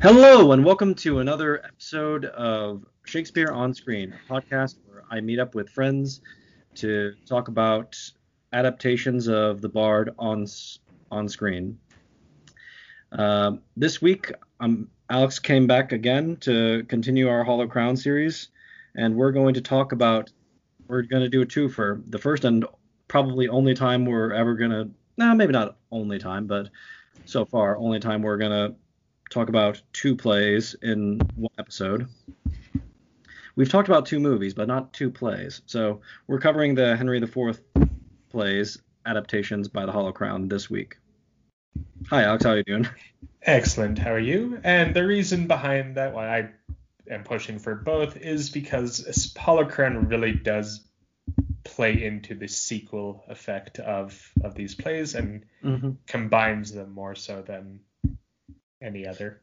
Hello, and welcome to another episode of Shakespeare on Screen, a podcast where I meet up with friends to talk about adaptations of The Bard on on screen. Uh, this week, um, Alex came back again to continue our Hollow Crown series, and we're going to talk about. We're going to do a two for the first and probably only time we're ever going to. No, maybe not only time, but so far only time we're to talk about two plays in one episode. We've talked about two movies, but not two plays. So we're covering the Henry IV plays adaptations by the Hollow Crown this week. Hi, Alex. How are you doing? Excellent. How are you? And the reason behind that, why I am pushing for both, is because Hollow Crown really does play into the sequel effect of of these plays and mm-hmm. combines them more so than any other.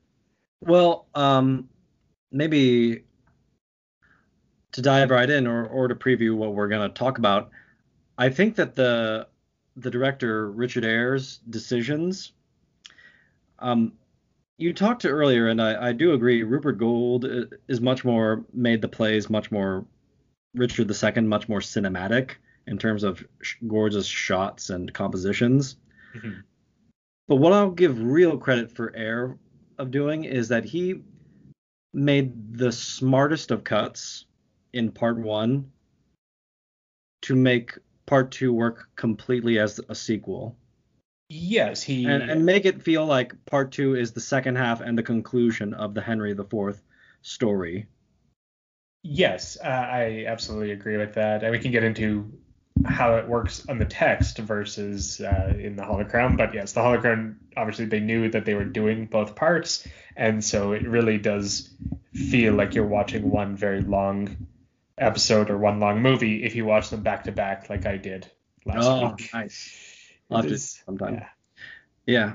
Well, um, maybe to dive right in or, or to preview what we're going to talk about, I think that the the director Richard Eyre's decisions. Um, you talked to earlier, and I, I do agree. Rupert Goold is much more made the plays much more Richard II, much more cinematic in terms of gorgeous shots and compositions. Mm-hmm. But what I'll give real credit for Eyre of doing is that he made the smartest of cuts in part one to make part two work completely as a sequel. Yes, he and, and make it feel like part two is the second half and the conclusion of the Henry IV story. Yes, uh, I absolutely agree with that, and we can get into how it works on the text versus uh, in the Hollow Crown. But yes, the Hollow Crown obviously they knew that they were doing both parts, and so it really does feel like you're watching one very long episode or one long movie if you watch them back to back like I did last oh, week. nice. I'll sometime. Yeah. yeah.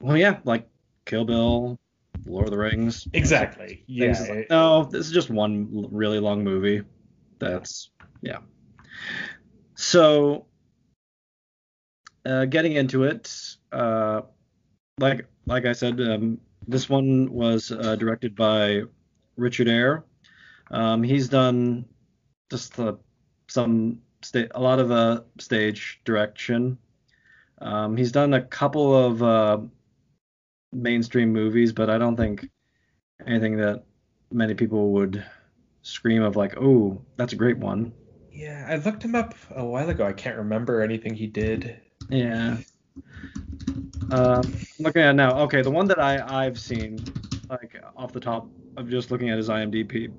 Well, yeah, like Kill Bill, Lord of the Rings. Exactly. Yeah. Like, no, this is just one really long movie. That's yeah. So, uh, getting into it, uh, like like I said, um, this one was uh, directed by Richard Eyre. Um, he's done just some sta- a lot of uh, stage direction. Um, he's done a couple of uh, mainstream movies, but I don't think anything that many people would scream of like, "Oh, that's a great one." Yeah, I looked him up a while ago. I can't remember anything he did. Yeah. Uh, looking at now, okay, the one that I I've seen, like off the top of just looking at his IMDb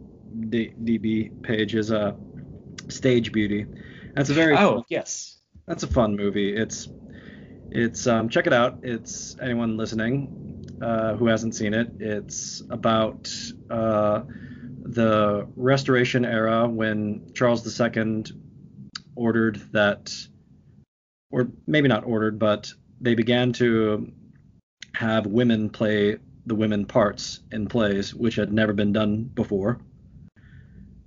D, DB page, is a uh, Stage Beauty. That's a very oh fun, yes, that's a fun movie. It's it's um check it out. It's anyone listening uh, who hasn't seen it. It's about uh the Restoration era when Charles II ordered that, or maybe not ordered, but they began to have women play the women parts in plays, which had never been done before.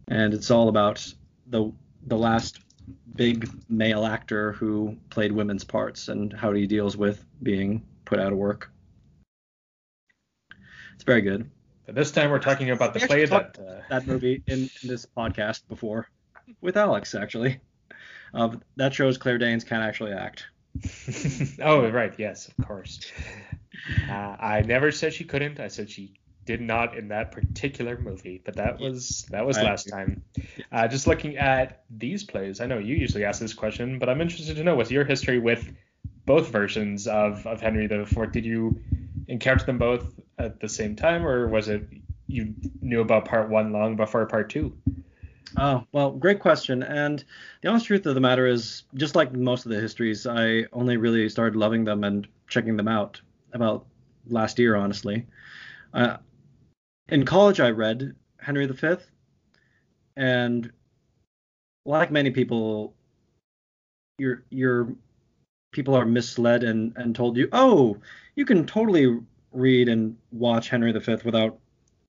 And it's all about the the last big male actor who played women's parts and how he deals with being put out of work. It's very good. But this time we're talking about the play that uh... that movie in, in, this podcast before with Alex actually. Uh, that shows Claire Danes can actually act. oh right, yes, of course. Uh, I never said she couldn't. I said she did not in that particular movie, but that was that was last time. Uh, just looking at these plays, I know you usually ask this question, but I'm interested to know what's your history with both versions of of Henry IV. Did you encounter them both at the same time, or was it you knew about part one long before part two? Oh, well, great question. And the honest truth of the matter is, just like most of the histories, I only really started loving them and checking them out about last year, honestly. Uh, in college, I read Henry V, and like many people, your your people are misled and, and told you, oh, you can totally read and watch Henry V without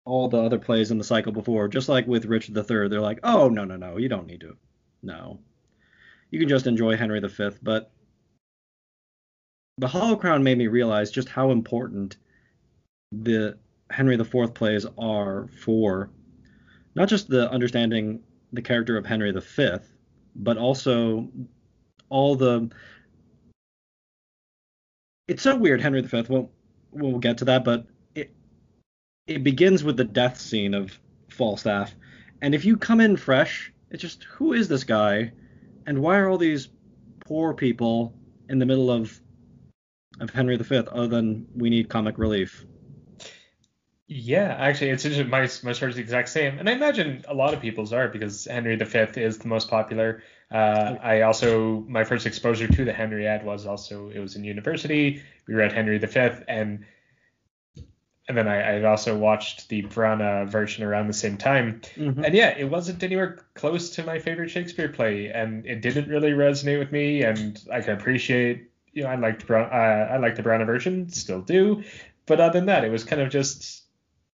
all the other plays in the cycle before. Just like with Richard III, they're like, oh no no no, you don't need to. No, you can just enjoy Henry V. But the Hollow Crown made me realize just how important the Henry IV plays are for not just the understanding the character of Henry V, but also all the. It's so weird, Henry V. We'll, we'll get to that, but it it begins with the death scene of Falstaff, and if you come in fresh, it's just who is this guy, and why are all these poor people in the middle of of Henry V other than we need comic relief? Yeah, actually, it's interesting. My my story's the exact same, and I imagine a lot of people's are because Henry V is the most popular. Uh, I also my first exposure to the Henriad was also it was in university. We read Henry V, and and then I, I also watched the Branagh version around the same time. Mm-hmm. And yeah, it wasn't anywhere close to my favorite Shakespeare play, and it didn't really resonate with me. And I can appreciate, you know, I liked uh, I liked the Branagh version, still do. But other than that, it was kind of just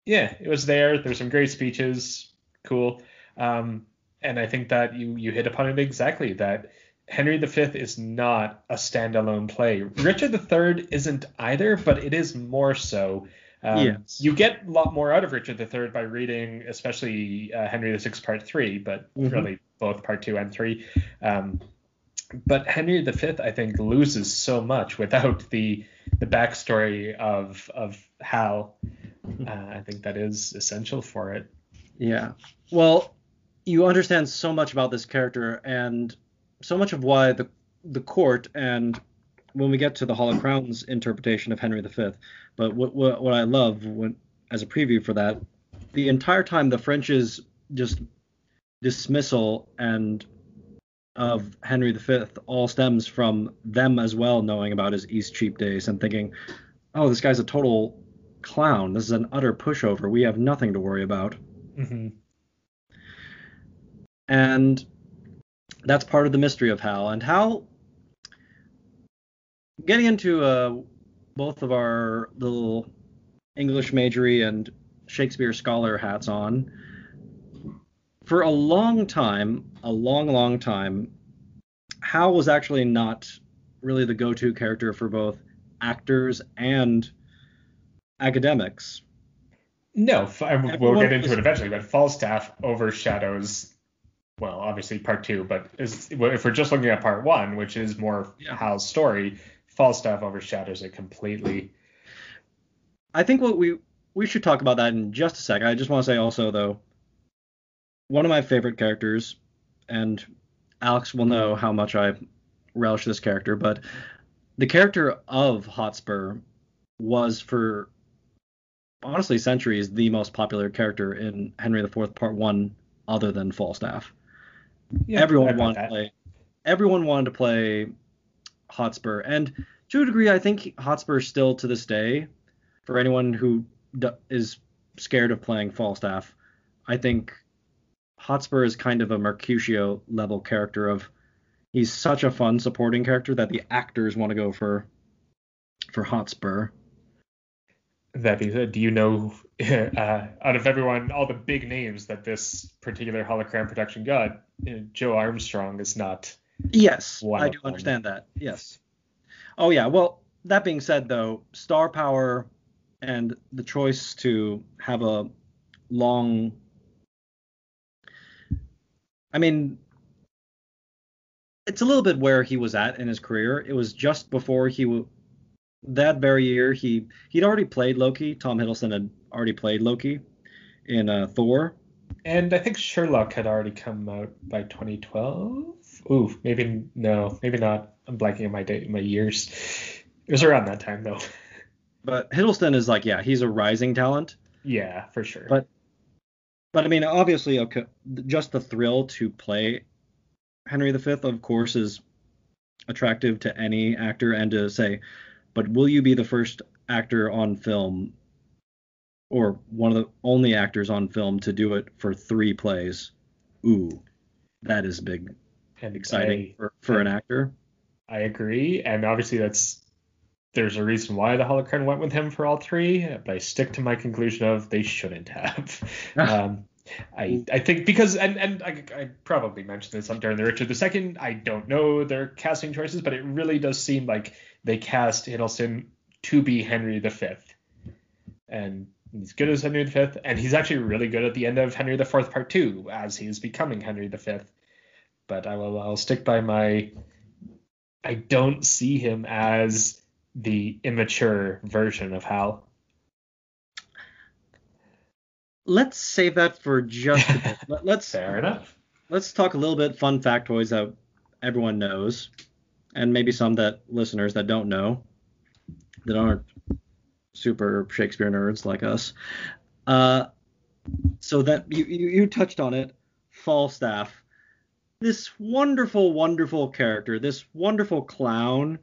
yeah, it was there. There's some great speeches, cool. Um, and I think that you you hit upon it exactly that Henry V is not a standalone play. Richard III isn't either, but it is more so. Um, yes. You get a lot more out of Richard III by reading, especially uh, Henry VI Part Three, but mm-hmm. really both Part Two and Three. Um, but Henry V, I think, loses so much without the the backstory of of Hal. Uh, I think that is essential for it. Yeah. Well, you understand so much about this character and so much of why the the court and when we get to the Hollow Crown's interpretation of Henry V. But what what, what I love when as a preview for that, the entire time the French's just dismissal and of Henry V all stems from them as well knowing about his Eastcheap days and thinking, oh, this guy's a total clown. This is an utter pushover. We have nothing to worry about. Mm-hmm. And that's part of the mystery of Hal. And Hal, getting into uh, both of our little English majory and Shakespeare scholar hats on, for a long time, a long, long time, Hal was actually not really the go-to character for both actors and academics. No, we'll get into it eventually, but Falstaff overshadows, well, obviously part two, but is, if we're just looking at part one, which is more yeah. Hal's story, Falstaff overshadows it completely. I think what we we should talk about that in just a second. I just want to say also though, one of my favorite characters, and Alex will know how much I relish this character, but the character of Hotspur was for honestly centuries the most popular character in Henry IV Part One, other than Falstaff. Yeah, everyone wanted to play. Everyone wanted to play Hotspur, and to a degree, I think Hotspur still to this day, for anyone who d- is scared of playing Falstaff, I think Hotspur is kind of a Mercutio level character of he's such a fun supporting character that the actors want to go for for Hotspur. That being said, do you know uh, out of everyone, all the big names that this particular Crown production got, you know, Joe Armstrong is not. Yes, I do understand that. Yes. Oh yeah. Well, that being said, though, star power and the choice to have a long. I mean, it's a little bit where he was at in his career. It was just before he w- that very year he he'd already played Loki. Tom Hiddleston had already played Loki in uh, Thor. And I think Sherlock had already come out by 2012. Ooh, maybe no, maybe not. I'm blanking on my date, my years. It was around that time though. But Hiddleston is like, yeah, he's a rising talent. Yeah, for sure. But but I mean, obviously, okay, just the thrill to play Henry V, of course, is attractive to any actor, and to say, but will you be the first actor on film or one of the only actors on film to do it for three plays? Ooh, that is big and exciting I, for, for an actor. I agree, and obviously that's there's a reason why the Crown went with him for all three, but I stick to my conclusion of they shouldn't have. um, I, I think because and and I, I probably mentioned this on during the Richard II. I don't know their casting choices, but it really does seem like they cast Hiddleston to be Henry V. and he's good as Henry V, and he's actually really good at the end of Henry IV Part Two as he's becoming Henry V. But I will I'll stick by my. I don't see him as the immature version of Hal. Let's save that for just a bit. Let's fair enough. Let's talk a little bit fun factoids that everyone knows, and maybe some that listeners that don't know, that aren't super Shakespeare nerds like us. Uh, so that you, you, you touched on it, Falstaff, this wonderful, wonderful character, this wonderful clown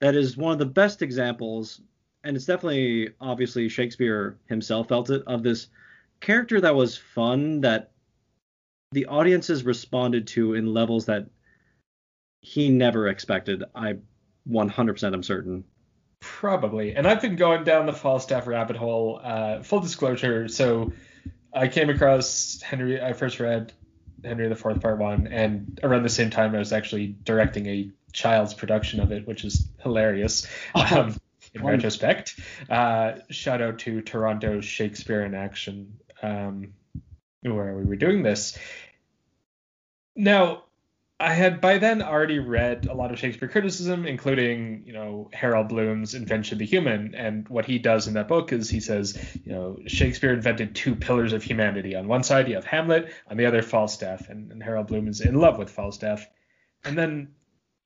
that is one of the best examples, and it's definitely obviously Shakespeare himself felt it of this character that was fun that the audiences responded to in levels that he never expected. I 100% am certain. Probably. And I've been going down the Falstaff rabbit hole. Uh, full disclosure. So I came across Henry. I first read Henry the Fourth Part One, and around the same time I was actually directing a child's production of it, which is hilarious. Um, in retrospect, uh, shout out to Toronto Shakespeare in Action, um, where we were doing this. Now, I had by then already read a lot of Shakespeare criticism, including, you know, Harold Bloom's Invention of the Human. And what he does in that book is he says, you know, Shakespeare invented two pillars of humanity. On one side, you have Hamlet, on the other, Falstaff. And, and Harold Bloom is in love with Falstaff. And then,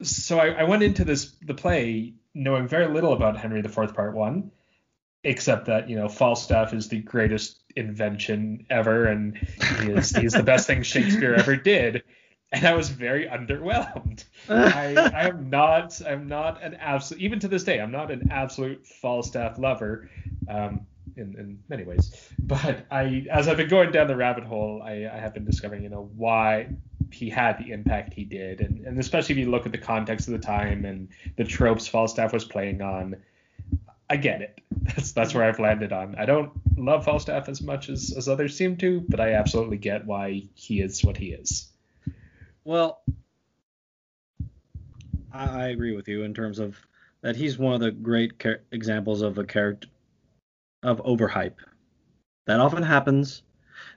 so I, I went into this the play knowing very little about Henry IV Part One, except that you know Falstaff is the greatest invention ever, and he is he's the best thing Shakespeare ever did and I was very underwhelmed. I, I am not I'm not an absolute even to this day I'm not an absolute Falstaff lover, um, in, in many ways. But I as I've been going down the rabbit hole, I, I have been discovering you know why he had the impact he did, and, and especially if you look at the context of the time and the tropes Falstaff was playing on. I get it. That's that's where I've landed on. I don't love Falstaff as much as, as others seem to, but I absolutely get why he is what he is. Well, I, I agree with you in terms of that he's one of the great examples of a character of overhype. That often happens.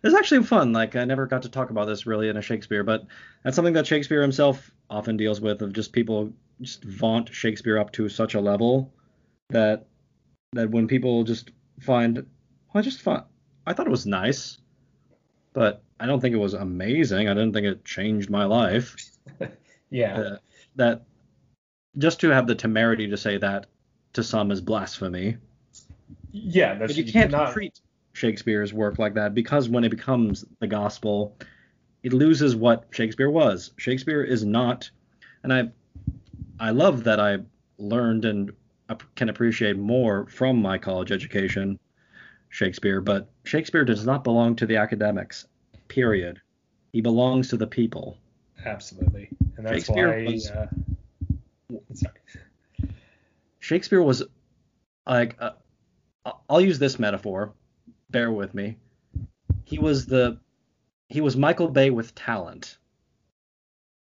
It's actually fun. Like I never got to talk about this really in a Shakespeare, but that's something that Shakespeare himself often deals with of just people just vaunt Shakespeare up to such a level that that when people just find well, I just thought I thought it was nice, but I don't think it was amazing. I didn't think it changed my life. yeah. Uh, that just to have the temerity to say that to some is blasphemy. Yeah, that's, but you, you can't cannot... treat Shakespeare's work like that because when it becomes the gospel, it loses what Shakespeare was. Shakespeare is not, and I, I love that I learned and can appreciate more from my college education, Shakespeare, but Shakespeare does not belong to the academics period. He belongs to the people. Absolutely, and that's Shakespeare why. Was, uh, sorry. Shakespeare was like, uh, I'll use this metaphor. Bear with me. He was the, he was Michael Bay with talent.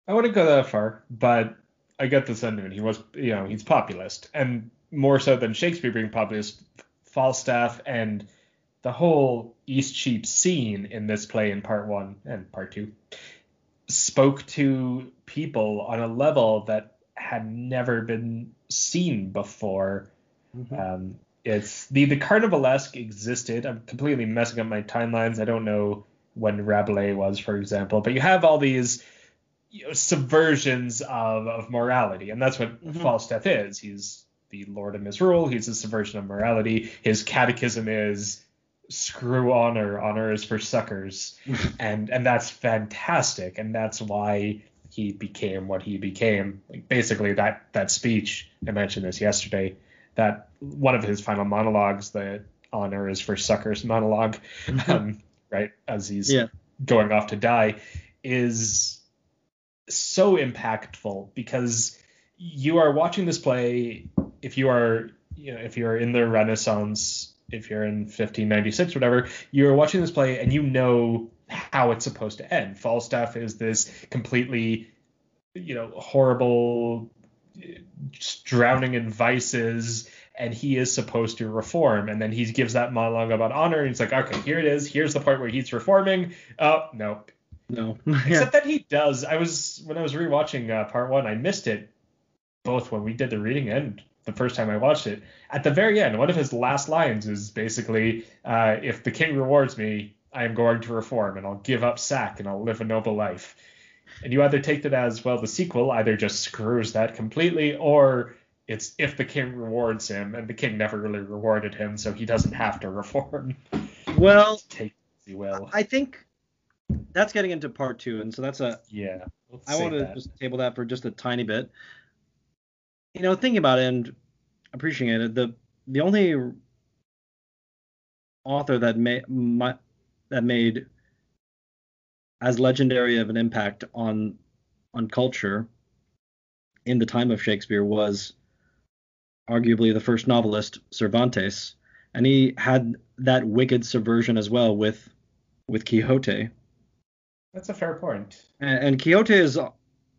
I wouldn't go that far, but I get the sentiment. He was, you know, he's populist, and more so than Shakespeare being populist, Falstaff and the whole Eastcheap scene in this play in part one and part two spoke to people on a level that had never been seen before. Mm-hmm. Um, it's the the Carnivalesque existed. I'm completely messing up my timelines. I don't know when Rabelais was, for example, but you have all these you know, subversions of, of morality, and that's what mm-hmm. Falstaff is. He's the Lord of Misrule. He's a subversion of morality. His catechism is screw honor honor is for suckers and and that's fantastic and that's why he became what he became like basically that that speech i mentioned this yesterday that one of his final monologues the honor is for suckers monologue mm-hmm. um, right as he's yeah. going off to die is so impactful because you are watching this play if you are you know if you're in the renaissance if you're in 1596 whatever, you're watching this play and you know how it's supposed to end. Falstaff is this completely, you know, horrible, drowning in vices, and he is supposed to reform. And then he gives that monologue about honor, and he's like, okay, here it is. Here's the part where he's reforming. Oh, no. No. Except that he does. I was when I was rewatching uh, part one, I missed it both when we did the reading and the first time I watched it. At the very end, one of his last lines is basically, uh, "If the king rewards me, I am going to reform, and I'll give up sack, and I'll live a noble life." And you either take that as well, the sequel either just screws that completely, or it's if the king rewards him, and the king never really rewarded him, so he doesn't have to reform. Well, take it well. I think that's getting into part two, and so that's a yeah. I want to just table that for just a tiny bit. You know, thinking about it and appreciating it, the the only author that made that made as legendary of an impact on on culture in the time of Shakespeare was arguably the first novelist Cervantes, and he had that wicked subversion as well with with Quixote. That's a fair point. And, and Quixote is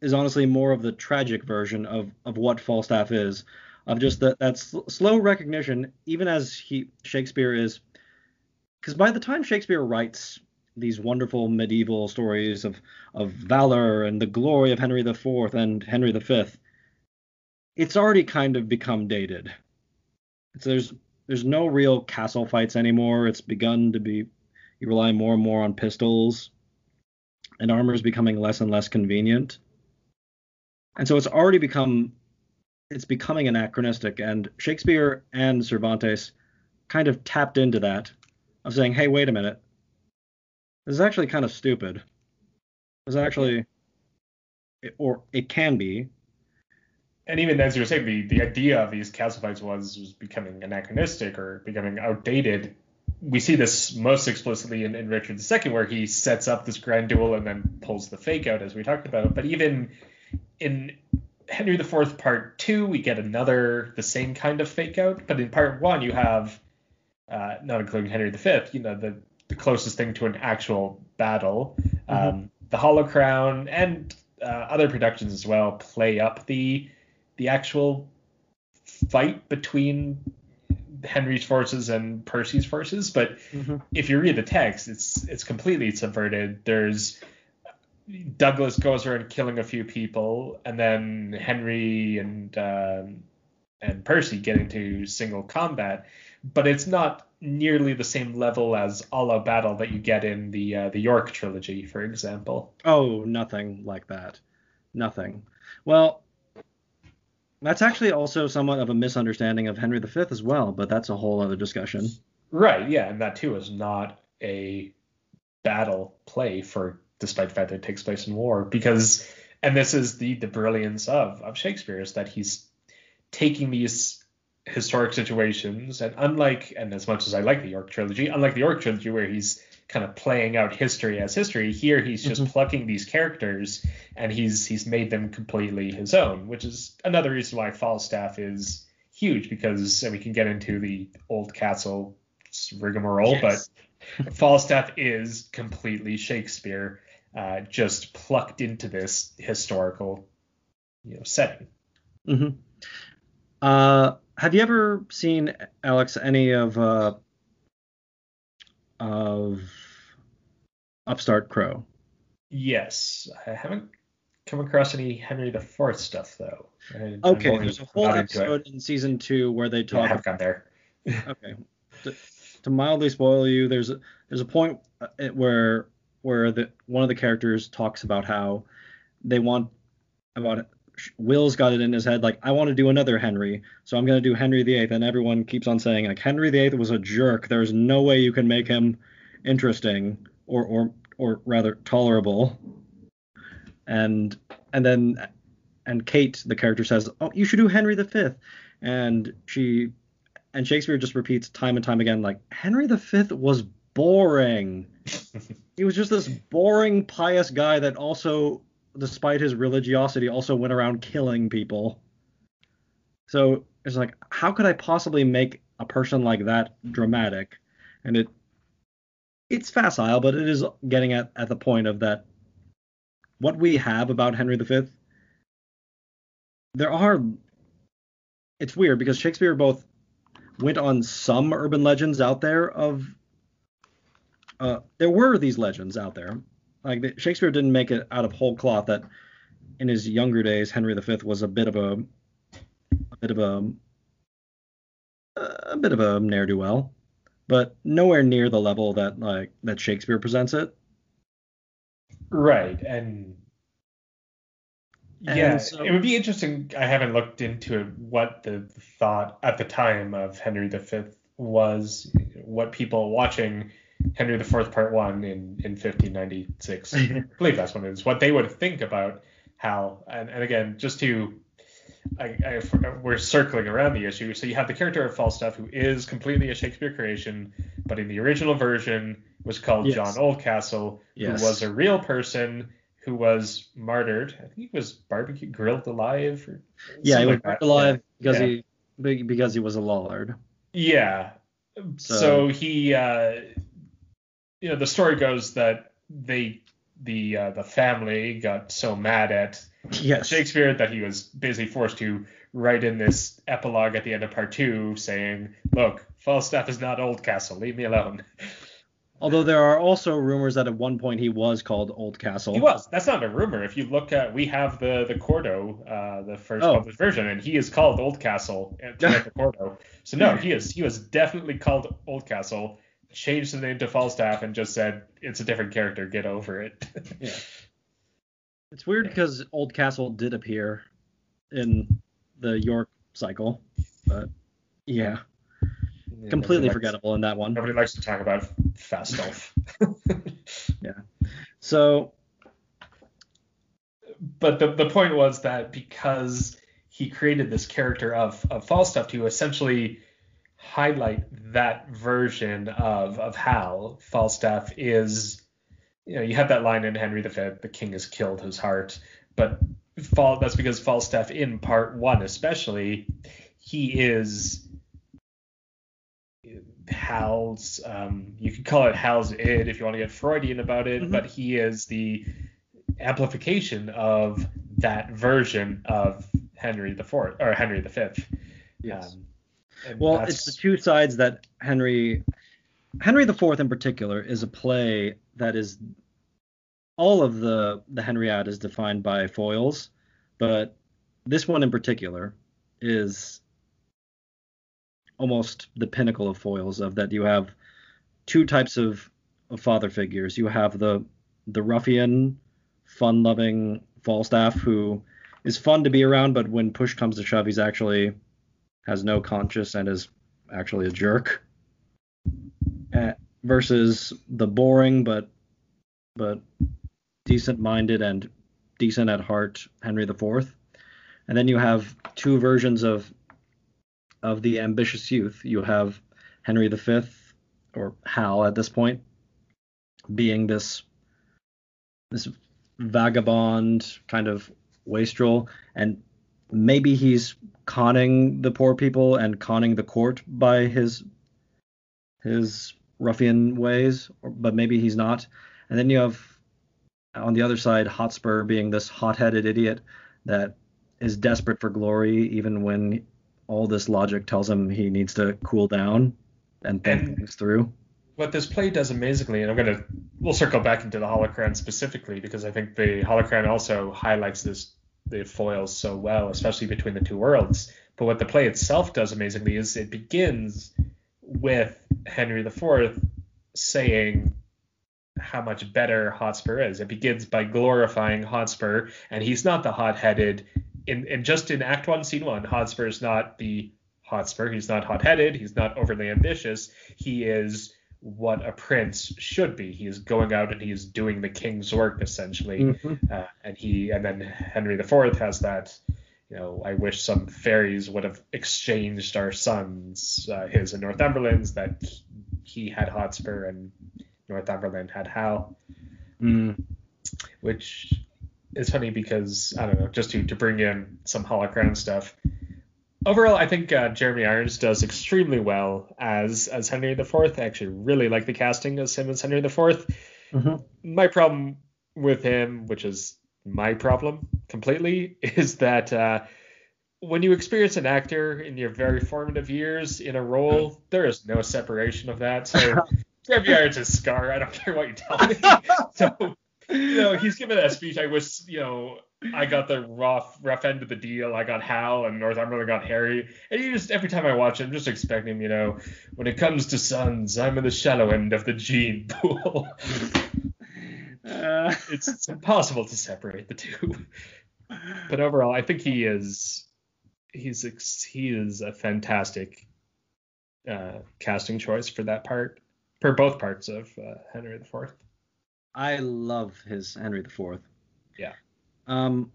is honestly more of the tragic version of of what Falstaff is, of just that that slow recognition, even as he Shakespeare is, because by the time Shakespeare writes these wonderful medieval stories of of valor and the glory of Henry IV and Henry V, it's already kind of become dated. So there's there's no real castle fights anymore. It's begun to be you rely more and more on pistols, and armor is becoming less and less convenient. And so it's already become it's becoming anachronistic. And Shakespeare and Cervantes kind of tapped into that of saying, hey, wait a minute, this is actually kind of stupid. It's actually, or it can be. And even as you were saying, the, the idea of these castle fights was, was becoming anachronistic or becoming outdated. We see this most explicitly in, in Richard II, where he sets up this grand duel and then pulls the fake out, as we talked about. But even in Henry IV Part Two, we get another the same kind of fake out. But in Part One, you have uh, not including Henry V, you know, the the closest thing to an actual battle. Mm-hmm. Um, the Hollow Crown and uh, other productions as well play up the the actual fight between Henry's forces and Percy's forces. But mm-hmm. if you read the text, it's it's completely subverted. There's Douglas goes around killing a few people, and then Henry and um, and Percy get into single combat. But it's not nearly the same level as a la battle that you get in the uh, the York trilogy, for example. Oh, nothing like that. Nothing. Well, that's actually also somewhat of a misunderstanding of Henry V as well, but that's a whole other discussion. Right, yeah, and that too is not a battle play for despite the fact that it takes place in war because and this is the the brilliance of of Shakespeare is that he's taking these historic situations, and unlike, and as much as I like the York trilogy, unlike the York trilogy where he's kind of playing out history as history, here he's just mm-hmm. plucking these characters and he's he's made them completely his own, which is another reason why Falstaff is huge because and we can get into the old castle rigmarole, yes. but Falstaff is completely Shakespeare, uh, just plucked into this historical, you know, setting. Mm-hmm. Uh, have you ever seen Alex any of uh, of Upstart Crow? Yes, I haven't come across any Henry IV stuff though. I, okay, there's a whole episode in season two where they talk. Yeah, I have got there. okay, to, to, mildly spoil you, there's a there's a point uh, where where the one of the characters talks about how they want about Will's got it in his head like I want to do another Henry, so I'm gonna do Henry VIII, and everyone keeps on saying like Henry VIII was a jerk. There's no way you can make him interesting or or or rather tolerable. And and then and Kate, the character says, oh you should do Henry V, and she and Shakespeare just repeats time and time again like Henry V was boring. he was just this hmm. boring pious guy that also despite his religiosity, also went around killing people. So it's like, how could I possibly make a person like that dramatic? And it it's facile, but it is getting at, at the point of that what we have about Henry V. There are it's weird because Shakespeare both went on some urban legends out there of. Uh, there were these legends out there. Like Shakespeare didn't make it out of whole cloth that in his younger days Henry V was a bit of a a bit of a a bit of a ne'er do well, but nowhere near the level that like that Shakespeare presents it. Right, and yeah, so, it would be interesting. I haven't looked into what the thought at the time of Henry V was, what people watching Henry IV Part One in in 1596, I believe that's when it is, what they would think about Hal. And, and again, just to I, I, we're circling around the issue. So you have the character of Falstaff, who is completely a Shakespeare creation, but in the original version was called yes. John Oldcastle, yes. who was a real person who was martyred. I think he was barbecue grilled alive. Or yeah, he was like alive because yeah. he because he was a Lollard. Yeah. So, so he, uh, you know, the story goes that they the uh, the family got so mad at yes. Shakespeare that he was basically forced to write in this epilogue at the end of part two saying, "Look, Falstaff is not Oldcastle. Leave me alone." Although there are also rumors that at one point he was called Oldcastle. He was. That's not a rumor. If you look at, we have the the Quarto, uh, the first oh. published version, and he is called Oldcastle to the Quarto. So no, he is. He was definitely called Oldcastle. Changed the name to Falstaff and just said it's a different character. Get over it. yeah. It's weird because Oldcastle did appear in the York cycle, but yeah. yeah completely forgettable in that one. Nobody likes to talk about Falstaff. yeah. So. But the, the point was that because he created this character of, of Falstaff to essentially highlight that version of, of Hal, Falstaff is you know, you have that line in Henry V, the king has killed his heart, but Fall, that's because Falstaff in part one especially, he is Hal's, um, you could call it Hal's id if you want to get Freudian about it, mm-hmm. but he is the amplification of that version of Henry the Fourth or Henry the Fifth. Yes. Um, well, it's the two sides that Henry Henry the Fourth in particular is a play that is all of the the Henriade is defined by foils, but this one in particular is almost the pinnacle of foils of that you have two types of, of father figures. You have the the ruffian, fun-loving Falstaff who is fun to be around, but when push comes to shove, he's actually has no conscience and is actually a jerk. Uh, versus the boring but but decent minded and decent at heart Henry IV. And then you have two versions of of the ambitious youth. You have Henry V or Hal at this point being this this vagabond kind of wastrel and maybe he's conning the poor people and conning the court by his his ruffian ways but maybe he's not and then you have on the other side, Hotspur being this hot-headed idiot that is desperate for glory, even when all this logic tells him he needs to cool down and think and things through. What this play does amazingly, and I'm gonna we'll circle back into the Hollow Crown specifically because I think the Hollow Crown also highlights this the foils so well, especially between the two worlds. But what the play itself does amazingly is it begins with Henry IV saying how much better Hotspur is. It begins by glorifying Hotspur, and he's not the hot-headed. In, in just in Act One, Scene One, Hotspur is not the Hotspur. He's not hot-headed. He's not overly ambitious. He is what a prince should be. He is going out and he is doing the king's work essentially. Mm-hmm. Uh, and he and then Henry IV has that. You know, I wish some fairies would have exchanged our sons, uh, his and Northumberland's, that he had Hotspur and Northumberland had Hal. Mm. Which is funny because I don't know, just to to bring in some Hollow Crown stuff. Overall, I think uh, Jeremy Irons does extremely well as as Henry IV. I actually really like the casting as him as Henry IV. Mm-hmm. My problem with him, which is my problem completely, is that uh, when you experience an actor in your very formative years in a role, there is no separation of that. So Jeremy Irons is Scar. I don't care what you tell me. so you know, he's given that speech. I wish, you know, I got the rough rough end of the deal. I got Hal, and Northumberland got Harry. And you just every time I watch it, I'm just expecting, you know, when it comes to sons, I'm in the shallow end of the gene pool. uh, it's, it's impossible to separate the two. But overall, I think he is he's he is a fantastic uh, casting choice for that part, for both parts of uh, Henry IV. I love his Henry IV. Yeah. Um,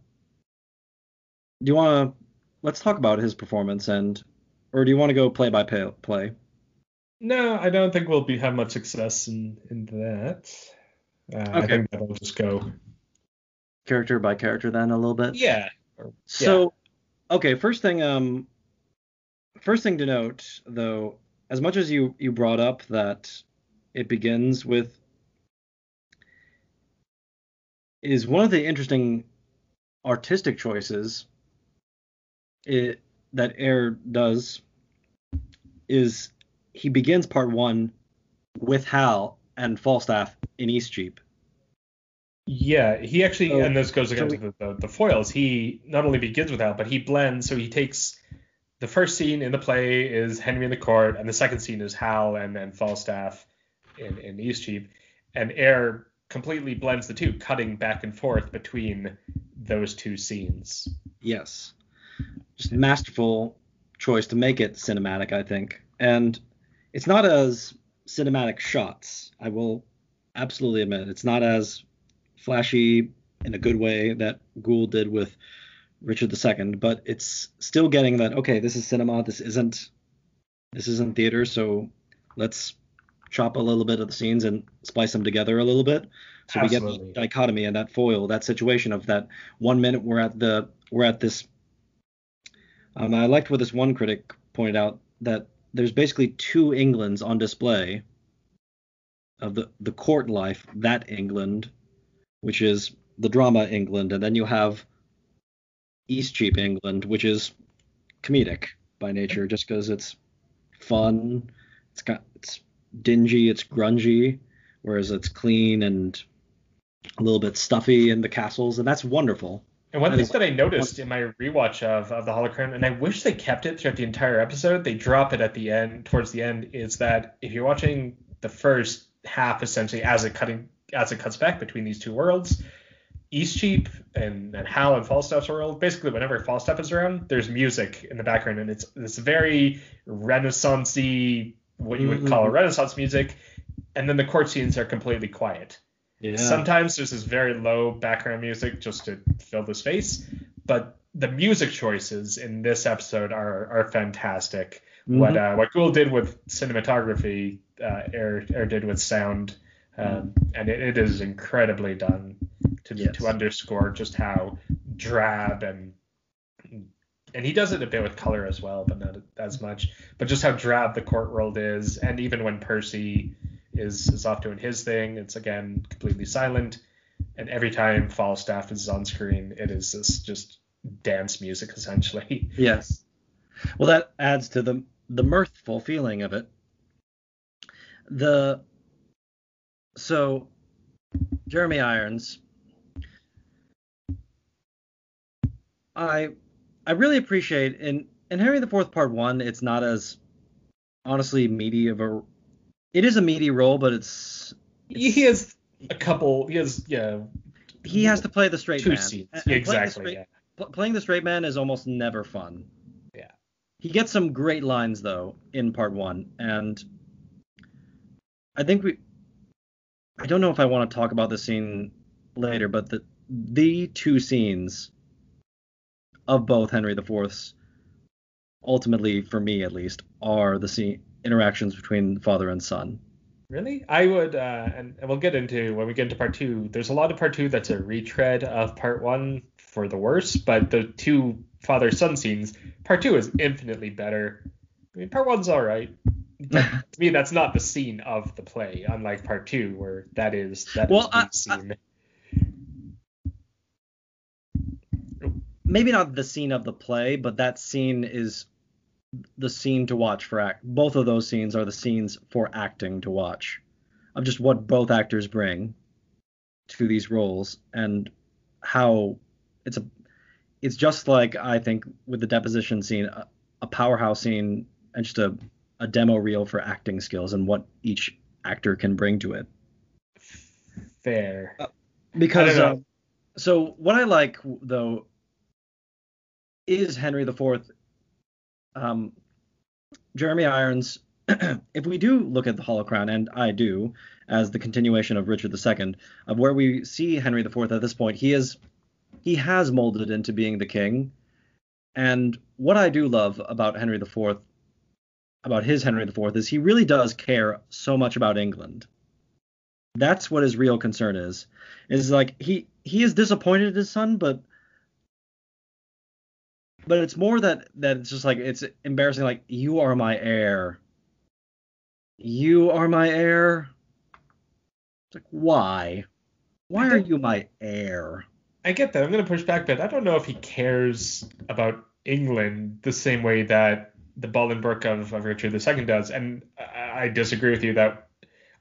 do you want to let's talk about his performance and, or do you want to go play by play? play? No, I don't think we'll be have much success in in that. Uh, okay. I think that'll just go character by character then a little bit. Yeah. So, yeah. okay, first thing, um, first thing to note though, as much as you you brought up that it begins with is one of the interesting artistic choices it, that Eyre does is he begins part one with Hal and Falstaff in Eastcheap. Yeah, he actually, so, and this goes against so we, the, the, the, foils. He not only begins with Hal, but he blends. So he takes the first scene in the play is Henry in the court, and the second scene is Hal and, and Falstaff in, in Eastcheap. And Eyre completely blends the two, cutting back and forth between those two scenes. Yes. Just masterful choice to make it cinematic, I think. And it's not as cinematic shots. I will absolutely admit it's not as flashy in a good way that Goold did with Richard II, but it's still getting that okay, this is cinema, this isn't this isn't theater, so let's chop a little bit of the scenes and splice them together a little bit. So Absolutely. we get the dichotomy and that foil, that situation of that one minute we're at the we're at this. Um, I liked what this one critic pointed out that there's basically two Englands on display of the the court life, that England, which is the drama England, and then you have Eastcheap England, which is comedic by nature, just because it's fun, it's got it's dingy, it's grungy, whereas it's clean and a little bit stuffy in the castles, and that's wonderful. And one thing that I noticed in my rewatch of, of the Hollow Crown, and I wish they kept it throughout the entire episode, they drop it at the end, towards the end, is that if you're watching the first half essentially as it cutting as it cuts back between these two worlds, Eastcheap and, and Hal and Falstaff's world, basically whenever Falstaff is around, there's music in the background, and it's this very renaissancey what you would mm-hmm. call a Renaissance music, and then the court scenes are completely quiet. Yeah. Sometimes there's this very low background music just to fill the space, but the music choices in this episode are are fantastic. Mm-hmm. What uh, what Goold did with cinematography, uh, Eyre did with sound, um, mm-hmm. and it, it is incredibly done to yes. to underscore just how drab and and he does it a bit with color as well, but not as much. But just how drab the court world is, and even when Percy is is off doing his thing, it's again completely silent. And every time Falstaff is on screen, it is this just dance music essentially. Yes. Well, that adds to the the mirthful feeling of it. The so Jeremy Irons. I I really appreciate in in Henry the Fourth Part One, it's not as honestly meaty of a. It is a meaty role, but it's, it's he has a couple. He has yeah. He has to play the straight two man. scenes. And, and exactly. Playing the, straight, yeah. pl- playing the straight man is almost never fun. Yeah. He gets some great lines though in Part One, and I think we. I don't know if I want to talk about the scene later, but the the two scenes of both Henry IV's, ultimately for me at least, are the scene, interactions between father and son. Really? I would, uh, and, and we'll get into when we get into part two. There's a lot of part two that's a retread of part one for the worse, but the two father son scenes, part two is infinitely better. I mean, part one's all right. But to me, that's not the scene of the play, unlike part two, where that is that well, is the I, scene. I, maybe not the scene of the play, but that scene is the scene to watch for act. Both of those scenes are the scenes for acting to watch, of just what both actors bring to these roles and how it's a it's just like I think with the deposition scene, a, a powerhouse scene and just a, a demo reel for acting skills and what each actor can bring to it. Fair. Uh, because uh, so what I like though is Henry IV. Um, Jeremy Irons. if we do look at the Hollow Crown, and I do, as the continuation of Richard II, of where we see Henry IV at this point, he is he has molded into being the king. And what I do love about Henry IV, about his Henry IV, is he really does care so much about England. That's what his real concern is. Is like he he is disappointed in his son, but but it's more that that it's just like it's embarrassing. Like you are my heir. You are my heir. It's like why? Why are you my heir? I get that. I'm going to push back but. I don't know if he cares about England the same way that the Bolingbroke of, of Richard II does. And I, I disagree with you that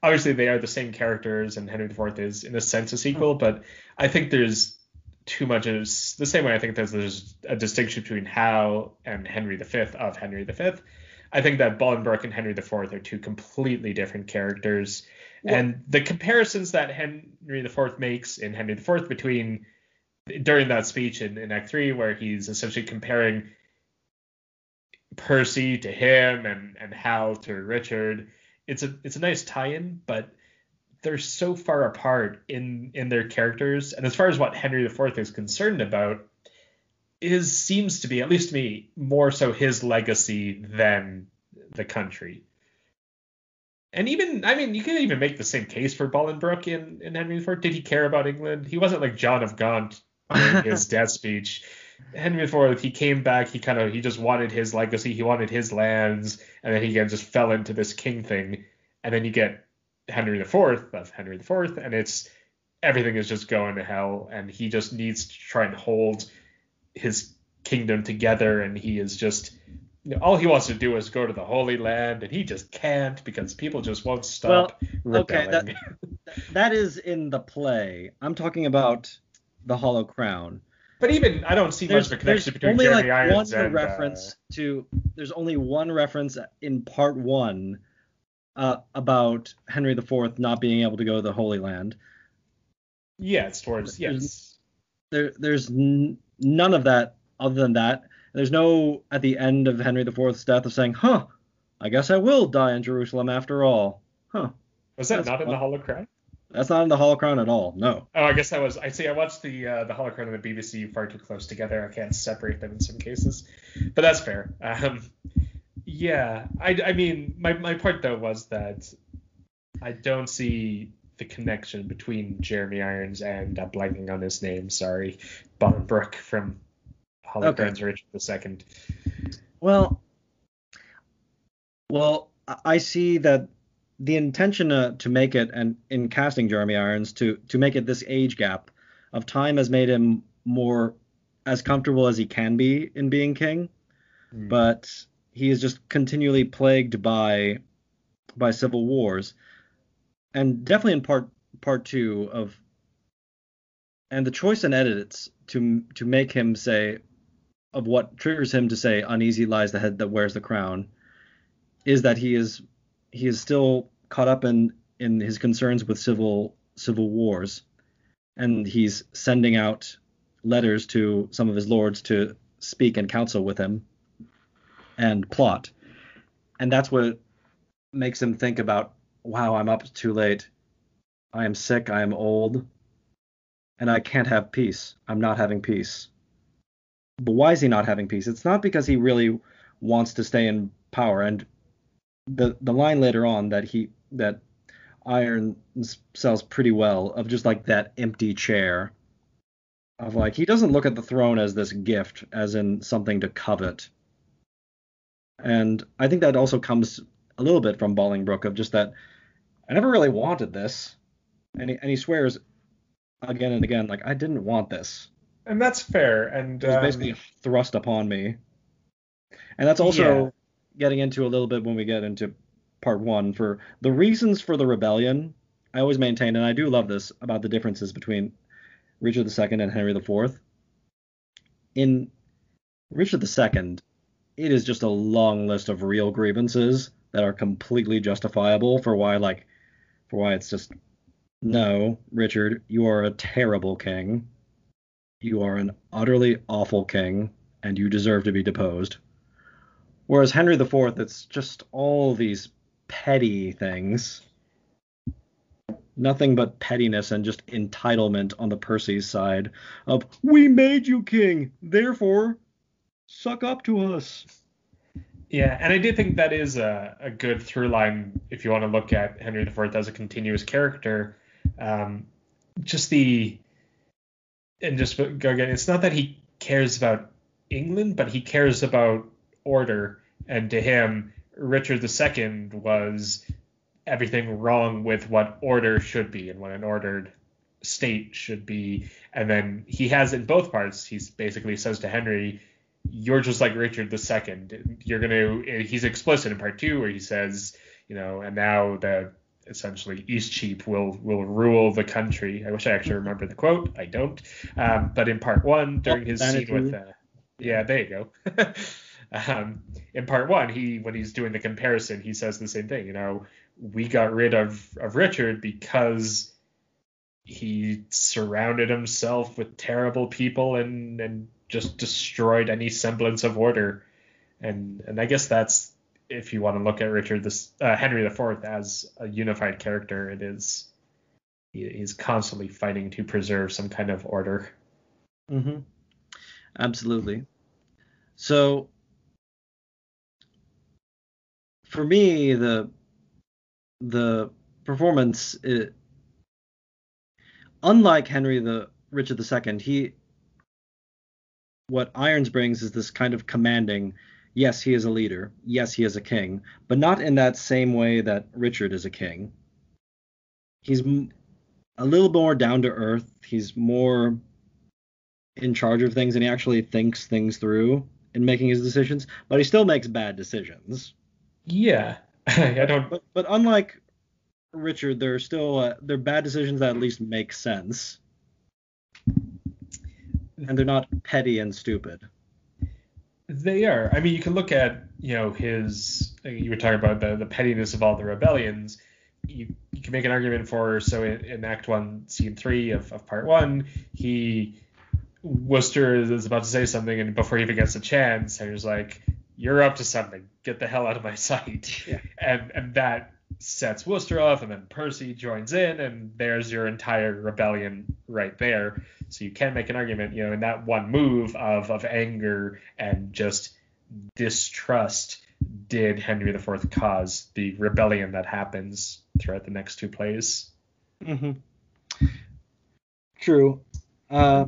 obviously they are the same characters and Henry IV is in a sense a sequel, hmm. but I think there's too much of the same way I think there's, there's a distinction between Hal and Henry V of Henry V. I think that Bolingbroke and Henry IV are two completely different characters. Well, and the comparisons that Henry IV makes in Henry IV between during that speech in, in Act Three, where he's essentially comparing Percy to him and and Hal to Richard. It's a it's a nice tie-in, but they're so far apart in in their characters, and as far as what Henry IV is concerned about, is seems to be at least to me more so his legacy than the country. And even, I mean, you can even make the same case for Bolingbroke in, in Henry IV. Did he care about England? He wasn't like John of Gaunt in his death speech. Henry IV, he came back. He kind of he just wanted his legacy. He wanted his lands, and then he again just fell into this king thing. And then you get Henry IV of Henry IV, and it's everything is just going to hell, and he just needs to try and hold his kingdom together, and he is just all he wants to do is go to the Holy Land, and he just can't because people just won't stop well, rebelling. Okay, that, that is in the play. I'm talking about the Hollow Crown. But even I don't see there's, much of a connection between only Jeremy like Irons one and, reference uh, to. There's only one reference in part one uh, about Henry IV not being able to go to the Holy Land. Yeah, it's towards yes. There, there's n- none of that other than that. There's no at the end of Henry IV's death of saying, "Huh, I guess I will die in Jerusalem after all." Huh. Was that That's not fun. in the Hollow Crown? That's not in the Hollow Crown at all. No. Oh, I guess that was. I see. I watched the uh, the Hollow Crown and the BBC far too close together. I can't separate them in some cases, but that's fair. Um, yeah, I, I mean, my my point though was that I don't see the connection between Jeremy Irons and uh, blanking on his name. Sorry, Bolingbroke from Hollow Crown's okay. Richard II. Well, well, I see that the intention uh, to make it and in casting Jeremy Irons to to make it this age gap of time has made him more as comfortable as he can be in being king, mm. but he is just continually plagued by by civil wars, and definitely in part part two of and the choice and edits to to make him say of what triggers him to say uneasy lies the head that wears the crown is that he is he is still caught up in in his concerns with civil civil wars, and he's sending out letters to some of his lords to speak and counsel with him and plot. And that's what makes him think about, wow, I'm up too late. I am sick, I am old, and I can't have peace. I'm not having peace. But why is he not having peace? It's not because he really wants to stay in power. And the the line later on that he that Iron sells pretty well of just like that empty chair of like he doesn't look at the throne as this gift as in something to covet and i think that also comes a little bit from bolingbroke of just that i never really wanted this and he, and he swears again and again like i didn't want this and that's fair. And it was um, basically thrust upon me. And that's also Yeah. getting into a little bit when we get into part one for the reasons for the rebellion. I always maintain, and I do love this about the differences between Richard II and Henry IV. In Richard II, it is just a long list of real grievances that are completely justifiable for why, like, for why it's just no, Richard, you are a terrible king. You are an utterly awful king, and you deserve to be deposed. Whereas Henry IV, it's just all these petty things. Nothing but pettiness and just entitlement on the Percy's side of, we made you king, therefore, suck up to us. Yeah, and I do think that is a, a good through line if you want to look at Henry IV as a continuous character. Um, just the and just go again. It's not that he cares about England, but he cares about order. And to him, Richard II was everything wrong with what order should be and what an ordered state should be. And then he has in both parts. He basically says to Henry, "You're just like Richard II. You're gonna." He's explicit in part two where he says, you know, and now the essentially Eastcheap will will rule the country. I wish I actually remember the quote. I don't. Um, but in part one, during his scene with, uh, yeah, there you go. um, in part one, he when he's doing the comparison, he says the same thing. You know, we got rid of of Richard because he surrounded himself with terrible people and and just destroyed any semblance of order. And and I guess that's if you want to look at Richard this uh, Henry IV as a unified character, it is he, he's constantly fighting to preserve some kind of order. Mm-hmm. Absolutely. So for me, the the performance, it, unlike Henry the Richard II, he what Irons brings is this kind of commanding. Yes, he is a leader. Yes, he is a king, but not in that same way that Richard is a king. He's m- a little more down to earth. He's more in charge of things and he actually thinks things through in making his decisions, but he still makes bad decisions. Yeah, I don't. But but unlike Richard, they're still uh, they're bad decisions that at least make sense, and they're not petty and stupid. They are. I mean, you can look at you know his. You were talking about the the pettiness of all the rebellions. You you can make an argument for so in, in Act One, Scene Three of, of Part One, he Worcester is about to say something, and before he even gets a chance, Henry's like, "You're up to something. Get the hell out of my sight." Yeah. And and that sets Worcester off, and then Percy joins in, and there's your entire rebellion right there. So you can make an argument, you know, in that one move of of anger and just distrust did Henry IV cause the rebellion that happens throughout the next two plays. Mm-hmm. True. Uh,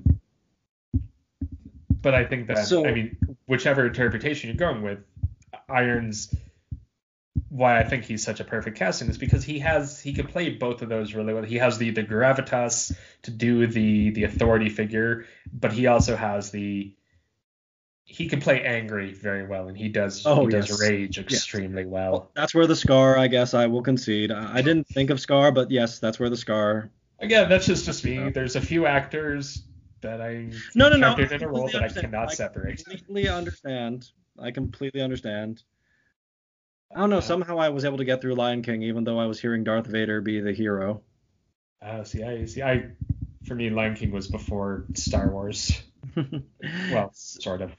But I think that So- I mean, whichever interpretation you're going with, Irons why I think he's such a perfect casting is because he has he can play both of those really well. He has the the gravitas to do the the authority figure, but he also has the he can play angry very well, and he does Oh, he does rage extremely well. that's where the scar, I guess, I will concede. I I didn't think of Scar, but yes, that's where the scar. Again, that's just just me. There's a few actors that I No, no, no. in a role that I cannot I separate. completely understand. I completely understand. I don't know. Somehow I was able to get through Lion King, even though I was hearing Darth Vader be the hero. Uh, see, I see. I for me, Lion King was before Star Wars. Well, sort of.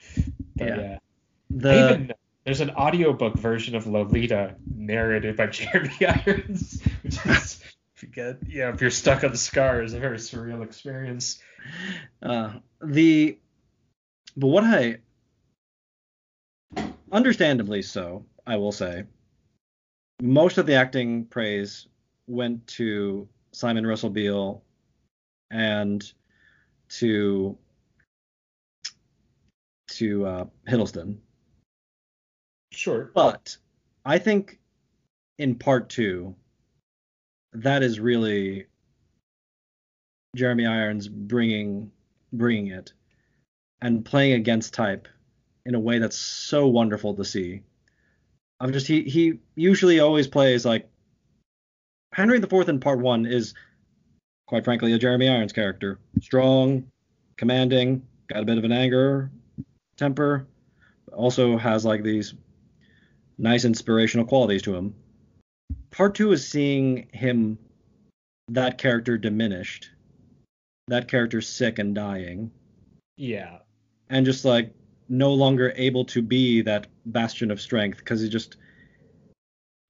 But Yeah. yeah. the even there's an audiobook version of Lolita narrated by Jeremy Irons, which is if you get yeah, if you're stuck on the scar, is a very surreal experience. Uh, the but what I understandably so, I will say, most of the acting praise went to Simon Russell Beale and to to uh, Hiddleston. Sure. But I think in part two, that is really Jeremy Irons bringing bringing it and playing against type in a way that's so wonderful to see. I'm just he he usually always plays like Henry IV in part one is quite frankly a Jeremy Irons character. Strong, commanding, got a bit of an anger temper, also has like these nice inspirational qualities to him. Part two is seeing him that character diminished. That character sick and dying. Yeah. And just like no longer able to be that bastion of strength because he just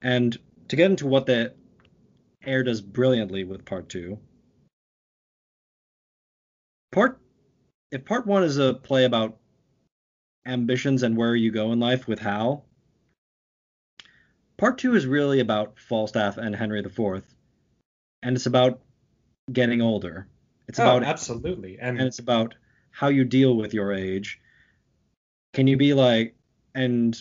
and to get into what the Eyre does brilliantly with part two part if part one is a play about ambitions and where you go in life with hal part two is really about falstaff and henry iv and it's about getting older. It's oh, about absolutely. And, and it's about how you deal with your age can you be like and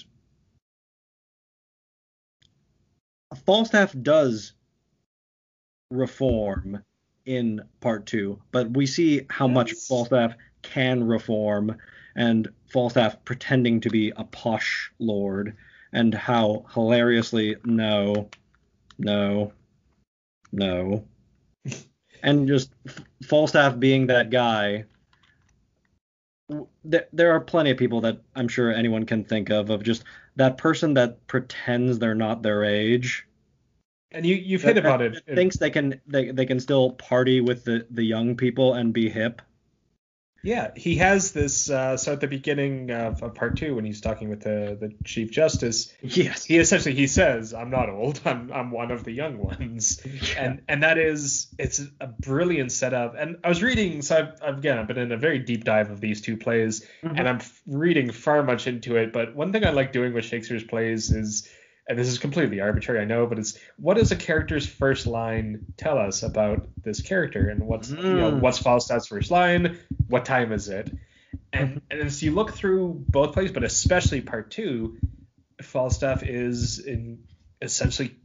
Falstaff does reform in part two, but we see how yes. much Falstaff can reform and Falstaff pretending to be a posh lord and how hilariously no, no, no. and just Falstaff being that guy there, there are plenty of people that I'm sure anyone can think of of just that person that pretends they're not their age. And you you've hit about it. Thinks they can they, they can still party with the the young people and be hip. Yeah, he has this. Uh, so at the beginning of, of, part two, when he's talking with the, the chief justice, yes, he essentially he says, "I'm not old. I'm I'm one of the young ones," yeah. and and that is it's a brilliant setup. And I was reading, so I've, again I've been in a very deep dive of these two plays, mm-hmm. and I'm reading far much into it. But one thing I like doing with Shakespeare's plays is and this is completely arbitrary, I know, but it's what does a character's first line tell us about this character, and what's mm. you know mm. what's Falstaff's first line, what time is it, and mm-hmm. and as you look through both plays, but especially part two, Falstaff is in essentially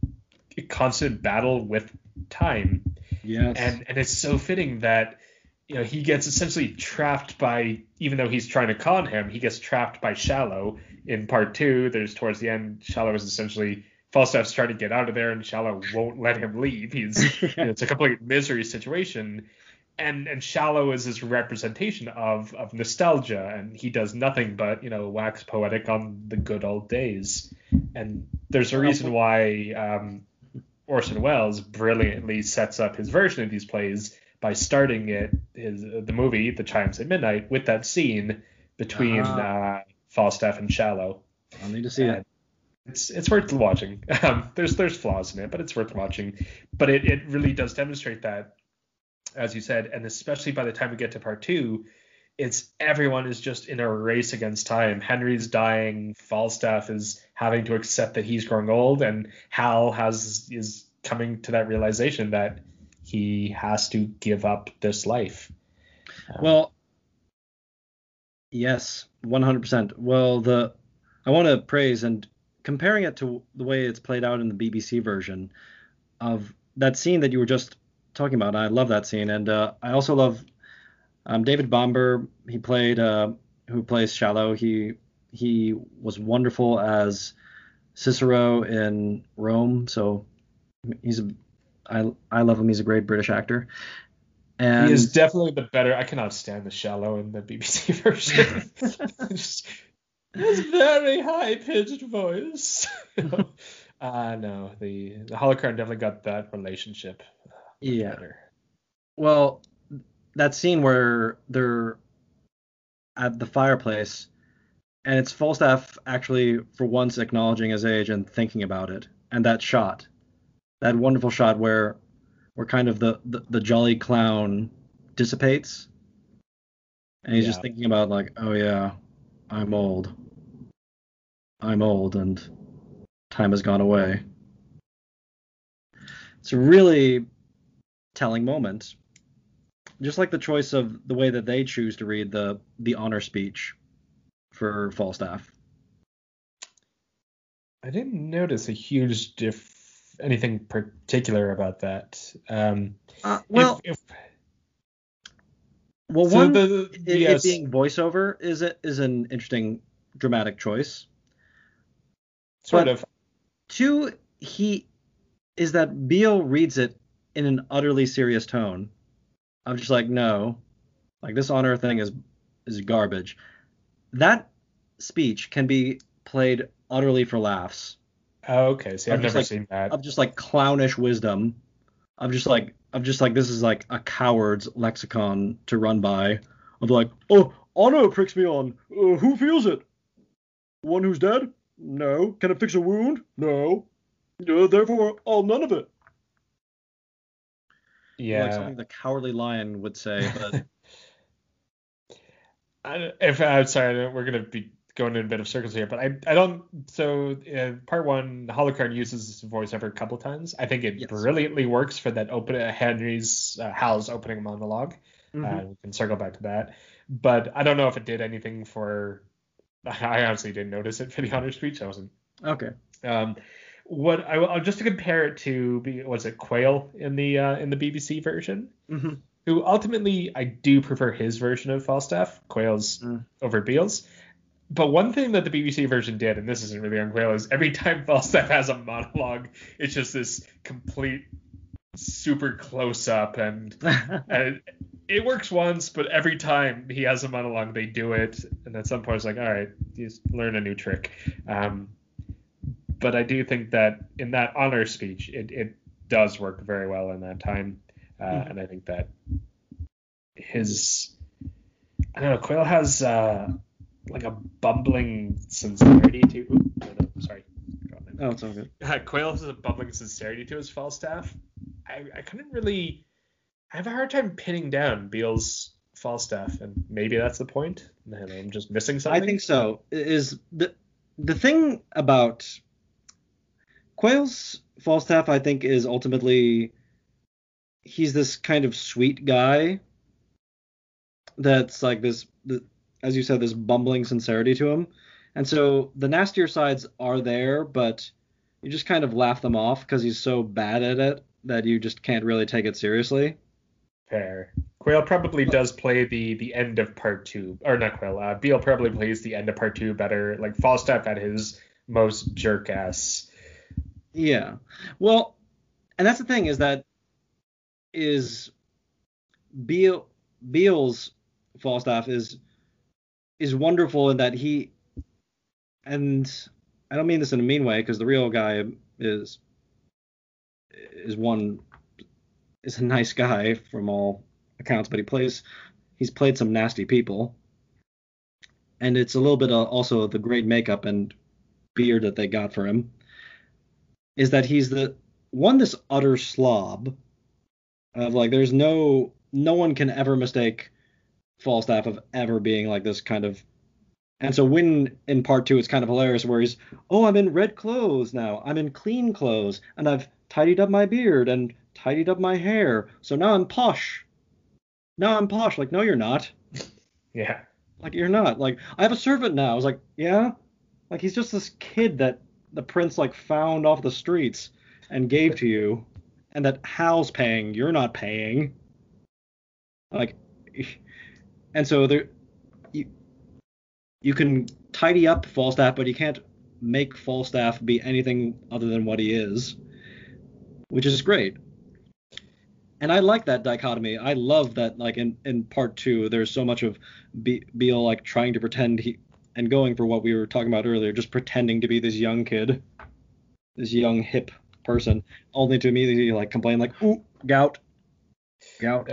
a constant battle with time. Yes. And and it's so fitting that you know he gets essentially trapped by even though he's trying to con him, he gets trapped by Shallow in part two, there's towards the end, Shallow is essentially Falstaff's trying to get out of there, and Shallow won't let him leave. He's you know, it's a complete misery situation, and and Shallow is this representation of of nostalgia, and he does nothing but you know wax poetic on the good old days. And there's a reason why um, Orson Welles brilliantly sets up his version of these plays by starting it his the movie The Chimes at Midnight with that scene between uh-huh. uh, Falstaff and Shallow. I'll need to see it. It's it's worth watching. Um, there's there's flaws in it, but it's worth watching. But it, it really does demonstrate that, as you said, and especially by the time we get to part two, it's everyone is just in a race against time. Henry's dying, Falstaff is having to accept that he's growing old, and Hal has is coming to that realization that he has to give up this life. Um, well, yes, 100%. Well, the I want to praise and comparing it to the way it's played out in the BBC version of that scene that you were just talking about. I love that scene, and uh, I also love um, David Bamber. He played uh, who plays Shallow. He he was wonderful as Cicero in Rome. So he's a I I love him. He's a great British actor. And he is definitely the better. I cannot stand the shallow in the BBC version. Just, his very high pitched voice. uh no, the the Hollow Crown definitely got that relationship. Yeah. Better. Well, that scene where they're at the fireplace and it's Falstaff actually for once acknowledging his age and thinking about it. And that shot, that wonderful shot where where kind of the, the, the jolly clown dissipates. And he's yeah. just thinking about like oh yeah i'm old. I'm old and time has gone away. It's a really telling moment. Just like the choice of the way that they choose to read the the honor speech for falstaff. I didn't notice a huge diff anything particular about that. Um, uh, well, if, if... Well, So one, the- it, it yes. being voiceover is it is an interesting dramatic choice. Sort but- of. Two, he is that Beale reads it in an utterly serious tone. I'm just like, no, like this honor thing is is garbage. That speech can be played utterly for laughs. Oh, okay. See, I'm I've just never like- seen that. Of just like clownish wisdom. I'm just like I'm just like this is like a coward's lexicon to run by. Of like, oh, honor pricks me on. Uh, who feels it? One who's dead? No. Can it fix a wound? No. Uh, therefore, all none of it. Yeah. Like something the cowardly lion would say, but I, if I'm sorry, we're gonna be going in a bit of circles here, but I I don't. So uh, part one, Hollow Crown uses voiceover a couple times. I think it Yes. brilliantly works for that open uh, Henry's uh, Hal's opening monolog Mm-hmm. Uh, we can circle back to that, but I don't know if it did anything for. I honestly didn't notice it for the honor speech. I wasn't okay. Um, what I will just to compare it to be was it Quayle in the uh, in the BBC version, Mm-hmm. who ultimately I do prefer his version of Falstaff, Quayle's Mm. over Beale's. But one thing that the BBC version did, and this isn't really on Quayle, is every time Falstaff has a monologue, it's just this complete super close up and and it, works once, but every time he has a monologue, they do it, and at some point it's like, all right, you just learn a new trick. Um, but I do think that in that honor speech, it, it does work very well in that time, uh, Mhm. and I think that his I don't know, Quayle has uh, like a bumbling sincerity to. Ooh, no, no, sorry. Oh, it's all good. uh, Quayle has a bubbling sincerity to his Falstaff. I, I couldn't really. I have a hard time pinning down Beale's Falstaff, and maybe that's the point. And I'm just missing something. I think so. Is the the thing about Quayle's Falstaff? I think is ultimately he's this kind of sweet guy that's like this, the, as you said, this bumbling sincerity to him, and so the nastier sides are there, but you just kind of laugh them off because he's so bad at it that you just can't really take it seriously. Fair. Quayle probably does play the the end of part two, or not Quayle. Uh, Beale probably plays the end of part two better. Like Falstaff at his most jerk ass. Yeah. Well, and that's the thing is that is Beale Beale's Falstaff is is wonderful in that he and I don't mean this in a mean way because the real guy is is one is a nice guy from all accounts, but he plays he's played some nasty people, and it's a little bit of also the great makeup and beard that they got for him is that he's the one this utter slob of like there's no no one can ever mistake Falstaff of ever being like this kind of and so when in part two it's kind of hilarious where he's oh I'm in red clothes now. I'm in clean clothes and I've tidied up my beard and tidied up my hair. So now I'm posh. Now I'm posh. Like no you're not. Yeah. like you're not. Like I have a servant now. I was like yeah? Like he's just this kid that the prince like found off the streets and gave to you and that Hal's paying. You're not paying. Like and so there you you can tidy up Falstaff but you can't make Falstaff be anything other than what he is which is great. And I like that dichotomy. I love that, like in, in part two, there's so much of Be- Beale like trying to pretend he and going for what we were talking about earlier, just pretending to be this young kid, this young hip person, only to immediately like complain like, "Ooh, gout, gout,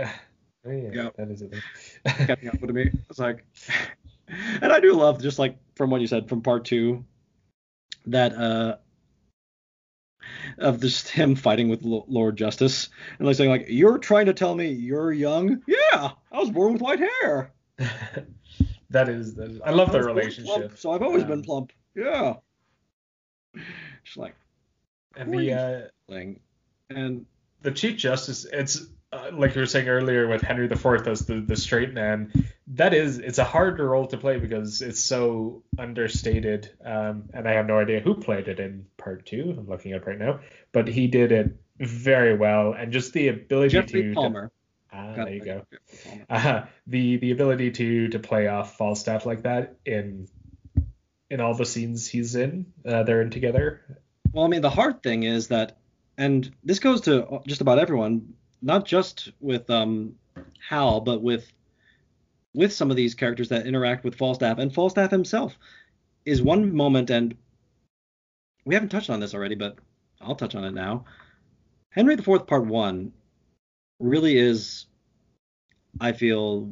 Oh, yeah, Yeah. that is it. catching up with me." It's like, and I do love just like from what you said from part two, that uh of just him fighting with Lo- Lord Justice and like saying like, "You're trying to tell me you're young? Yeah, I was born with white hair." that is, that is. I love I their relationship. plump, so I've always Um, been plump. Yeah. Just like And the uh, thing. And the Chief Justice, it's uh, like you were saying earlier with Henry IV as the, the straight man. That is, it's a harder role to play because it's so understated. Um, and I have no idea who played it in part two. I'm looking up right now, but he did it very well, and just the ability Geoffrey to. Palmer. Ah, there you go. Uh, the the ability to to play off Falstaff like that in in all the scenes he's in, uh, they're in together. Well, I mean, the hard thing is that, and this goes to just about everyone, not just with um, Hal, but with with some of these characters that interact with Falstaff and Falstaff himself is one moment, and we haven't touched on this already, but I'll touch on it now. Henry IV Part One really is, I feel,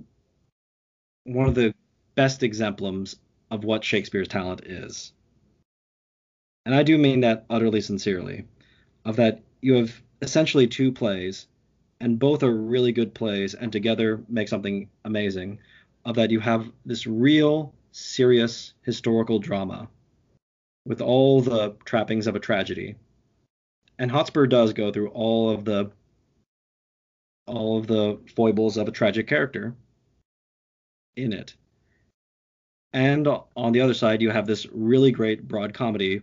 one of the best exemplums of what Shakespeare's talent is. And I do mean that utterly sincerely. Of that, you have essentially two plays, and both are really good plays, and together make something amazing. Of that, you have this real, serious historical drama with all the trappings of a tragedy. And Hotspur does go through all of the all of the foibles of a tragic character in it. And on the other side, you have this really great broad comedy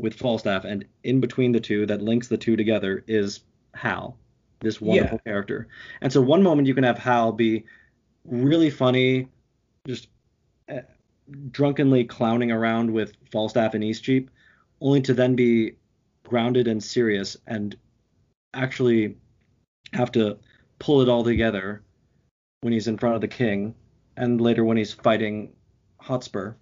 with Falstaff, and in between the two, that links the two together, is Hal, this wonderful yeah. character. And so, one moment you can have Hal be really funny, just uh, drunkenly clowning around with Falstaff and Eastcheap, only to then be grounded and serious and actually have to pull it all together when he's in front of the king and later when he's fighting Hotspur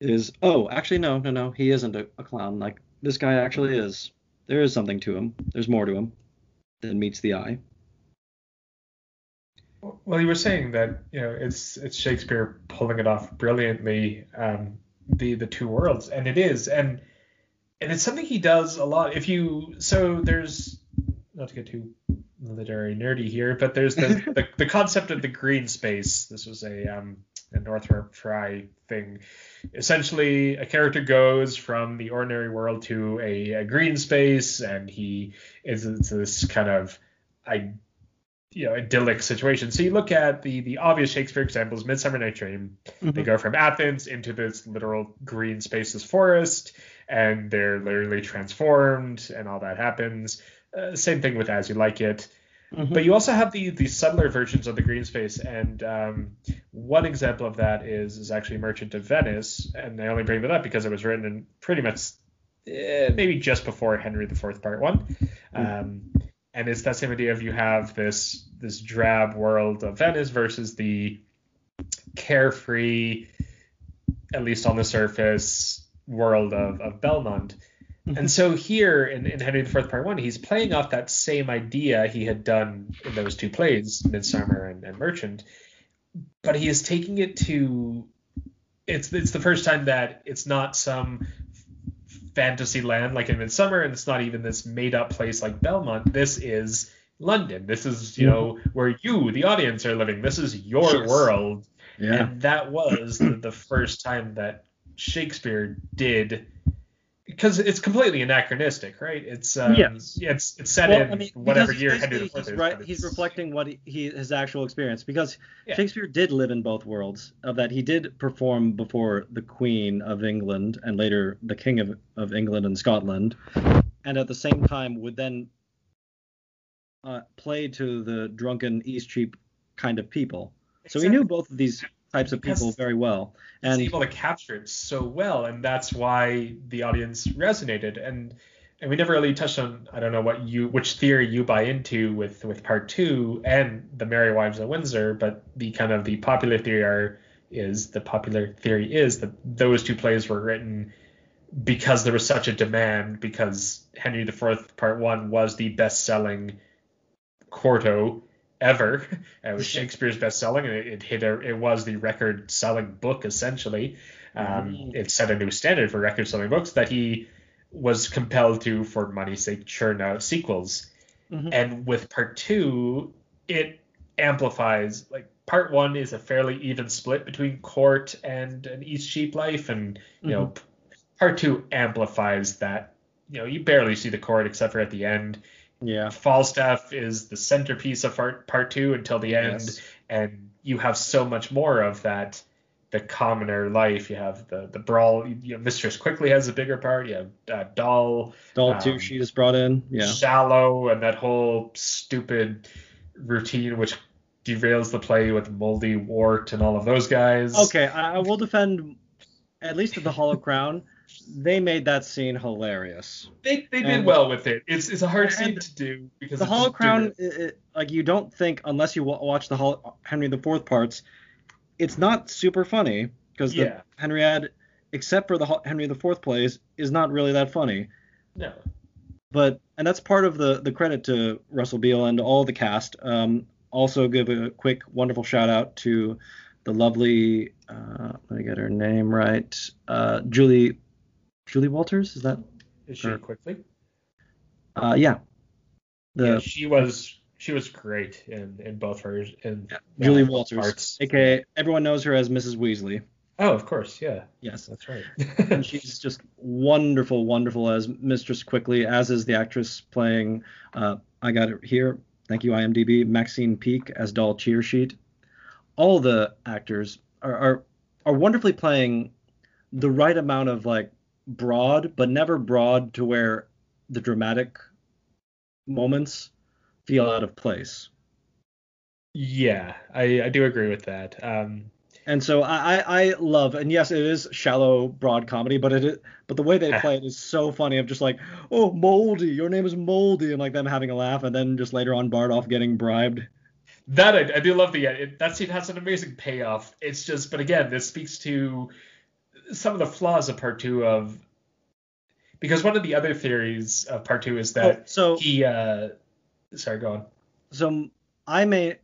is oh actually no no no he isn't a, a, clown like this guy actually is there is something to him. There's more to him than meets the eye. Well you were saying that you know it's it's shakespeare pulling it off brilliantly um the the two worlds and it is and and it's something he does a lot. If you so there's not to get too literary nerdy here, but there's the, the, the concept of the green space. This was a um, a Northrop Frye thing. Essentially, a character goes from the ordinary world to a, a green space, and he is this kind of I you know idyllic situation. So you look at the the obvious Shakespeare examples, Midsummer Night Dream. Mm-hmm. They go from Athens into this literal green spaces forest, and they're literally transformed, and all that happens. Uh, same thing with As You Like It. Mm-hmm. But you also have the the subtler versions of the green space, and um, one example of that is is actually Merchant of Venice, and I only bring that up because it was written in pretty much eh, maybe just before Henry IV Part One, mm-hmm. um, and it's that same idea of you have this this drab world of Venice versus the carefree, at least on the surface, world of of Belmont. Mm-hmm. And so here in, in Henry IV Part One, he's playing off that same idea he had done in those two plays, Midsummer and, and Merchant, but he is taking it to it's it's the first time that it's not some fantasy land like in Midsummer, and it's not even this made up place like Belmont. This is London. This is you know mm-hmm. where you, the audience, are living. This is your yes. world. Yeah. And that was the, the first time that Shakespeare did because it's completely anachronistic, right? It's um, yes. it's it's set well, in I mean, whatever year Henry IV he's, right, he's reflecting what he, he, his actual experience because yeah. Shakespeare did live in both worlds. Of that, he did perform before the Queen of England and later the King of, of England and Scotland, and at the same time would then uh, play to the drunken Eastcheap kind of people. Exactly. So he knew both of these types of people very well. And he's able to capture it so well, and that's why the audience resonated. And and we never really touched on I don't know what you which theory you buy into with with part two and the Merry Wives of Windsor, but the kind of the popular theory are, is the popular theory is that those two plays were written because there was such a demand because Henry IV Part One was the best selling quarto ever. It was Shakespeare's best selling, and it, it, hit a, it was the record selling book essentially. Um, mm. It set a new standard for record selling books that he was compelled to, for money's sake, churn out sequels. Mm-hmm. And with part two, it amplifies like part one is a fairly even split between court and an Eastcheap life, and you mm-hmm. know part two amplifies that. You know, you barely see the court except for at the end yeah. Falstaff is the centerpiece of part, part two until the end, yes. and you have so much more of that the commoner life. You have the the brawl. You know, Mistress quickly has a bigger part. You have uh, Doll. Doll too. Um, she is brought in. Yeah. Shallow and that whole stupid routine which derails the play with Moldy, Wart, and all of those guys. Okay, I, I will defend at least the Hollow Crown. They made that scene hilarious. They, they did well with it. It's it's a hard scene to do because the Hollow Crown, it, it, like you don't think unless you watch the Hol- Henry IV parts, it's not super funny because the yeah. Henriad, except for the Henry IV plays, is not really that funny. No. But and that's part of the the credit to Russell Beale and all the cast. Um, also give a quick wonderful shout out to the lovely uh, let me get her name right uh, Julie Julie Walters is that is she quickly uh, yeah the, yeah she was she was great in in both hers in yeah, Julie Walters parts. aka everyone knows her as Mrs Weasley Oh, of course, yeah. Yes, that's right. and she's just wonderful, wonderful as Mistress Quickly, as is the actress playing. Uh, I got it here. Thank you, IMDb. Maxine Peake as Doll Tearsheet. All the actors are, are are wonderfully playing the right amount of like broad, but never broad to where the dramatic moments feel out of place. Yeah, I, I do agree with that. Um, and so I, I love and yes it is shallow broad comedy but it is, but the way they play it is so funny of just like oh moldy your name is moldy and like them having a laugh and then just later on Bardolph getting bribed that I, I do love the it, that scene has an amazing payoff it's just but again this speaks to some of the flaws of part two of because one of the other theories of part two is that oh, so he uh sorry go on so I may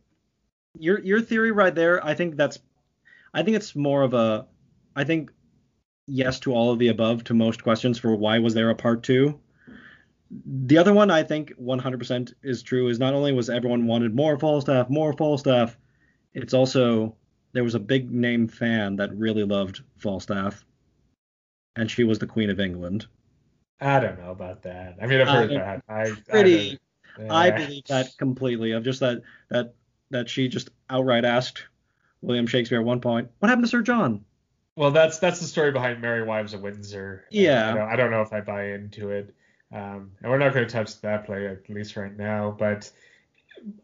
your your theory right there I think that's I think it's more of a I think yes to all of the above to most questions for why was there a part 2. The other one I think 100% is true is not only was everyone wanted more fall Falstaff, more fall Falstaff, it's also there was a big name fan that really loved Falstaff and she was the Queen of England. I don't know about that. I mean, I've heard uh, that. I, pretty, I, I believe that completely. Of just that that that she just outright asked William Shakespeare at one point. What happened to Sir John? Well, that's that's the story behind Merry Wives of Windsor. Yeah. I don't, I don't know if I buy into it. Um, and we're not going to touch that play at least right now. But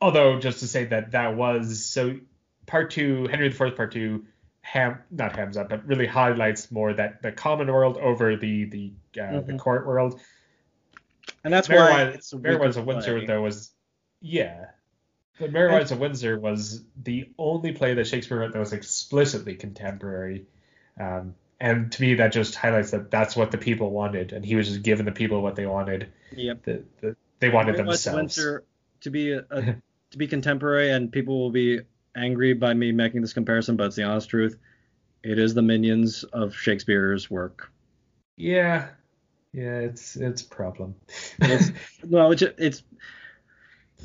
although just to say that that was so part two, Henry IV part two, ham not hams up, but really highlights more that the common world over the the uh, mm-hmm. the court world. And that's Mary why Merry Wives of Windsor though was yeah the Wives of Windsor was the only play that Shakespeare wrote that was explicitly contemporary. Um, and to me, that just highlights that that's what the people wanted, and he was just giving the people what they wanted. Yep. The, the, they wanted Merry themselves. Windsor to be a, a to be contemporary, and people will be angry by me making this comparison, but it's the honest truth. It is the minions of Shakespeare's work. Yeah, yeah, it's it's a problem. it's, no, it's it's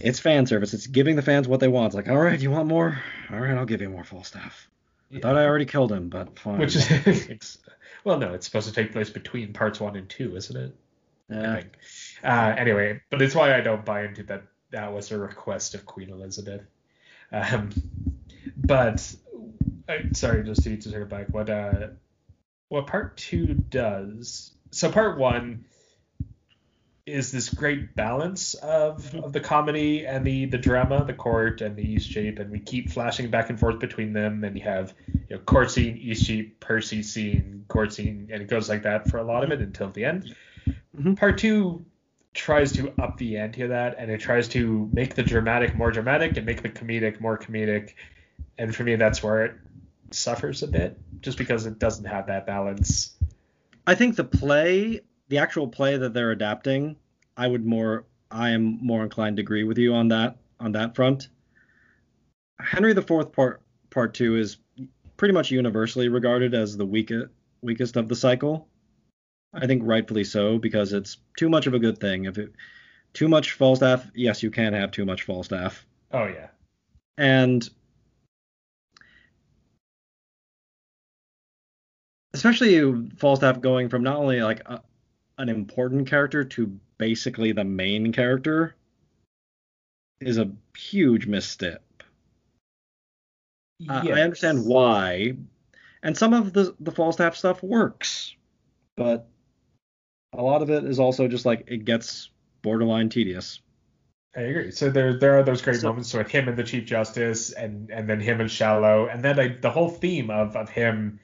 it's fan service. It's giving the fans what they want. It's like, all right, you want more? All right, I'll give you more Falstaff. I yeah. thought I already killed him, but fine. Which is, well, no, it's supposed to take place between parts one and two, isn't it? Yeah. Uh, anyway, but it's why I don't buy into that. That was a request of Queen Elizabeth. Um, but uh, sorry, just to, to take it back. What uh, what part two does? So part one is this great balance of, mm-hmm. of the comedy and the the drama, the court and the Eastcheap, and we keep flashing back and forth between them. And you have you know court scene, Eastcheap, Percy scene, court scene, and it goes like that for a lot of it until the end. Mm-hmm. Part two tries to up the ante of that, and it tries to make the dramatic more dramatic and make the comedic more comedic. And for me, that's where it suffers a bit, just because it doesn't have that balance. I think the play the actual play that they're adapting, I would more I am more inclined to agree with you on that on that front. Henry IV part part two is pretty much universally regarded as the weakest weakest of the cycle. I think rightfully so because it's too much of a good thing. If it too much Falstaff, yes, you can have too much Falstaff. Oh yeah. And especially Falstaff going from not only like a, an important character to basically the main character is a huge misstep. Yes. I understand why, and some of the the Falstaff stuff works, but a lot of it is also just like it gets borderline tedious. I agree. So there there are those great so, moments with him and the Chief Justice, and and then him and Shallow, and then like the whole theme of of him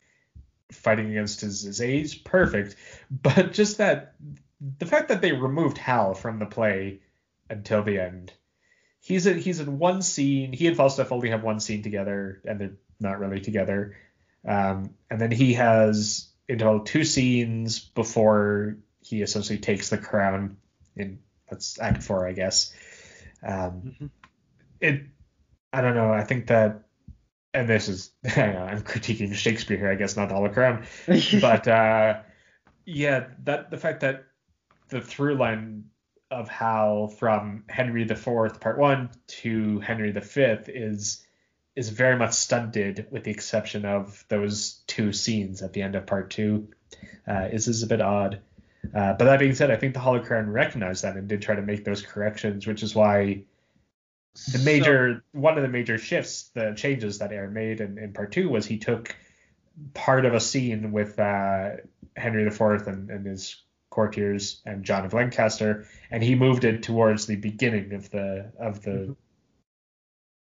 fighting against his, his age, perfect. But just that the fact that they removed Hal from the play until the end. He's in he's in one scene. He and Falstaff only have one scene together, and they're not really together. Um, and then he has in total two scenes before he essentially takes the crown in that's Act Four, I guess. Um, mm-hmm. It, I don't know. I think that, and this is I know, I'm critiquing Shakespeare here, I guess, not the Hollow Crown, but uh, yeah, that the fact that the through line of how from Henry IV Part One to Henry V is is very much stunted, with the exception of those two scenes at the end of Part Two. Uh, is is a bit odd. Uh, but that being said, I think the Hollow Crown recognized that and did try to make those corrections, which is why the major so, one of the major shifts, the changes that Eyre made in, in part two was he took part of a scene with uh, Henry IV and, and his courtiers and John of Lancaster, and he moved it towards the beginning of the of the mm-hmm.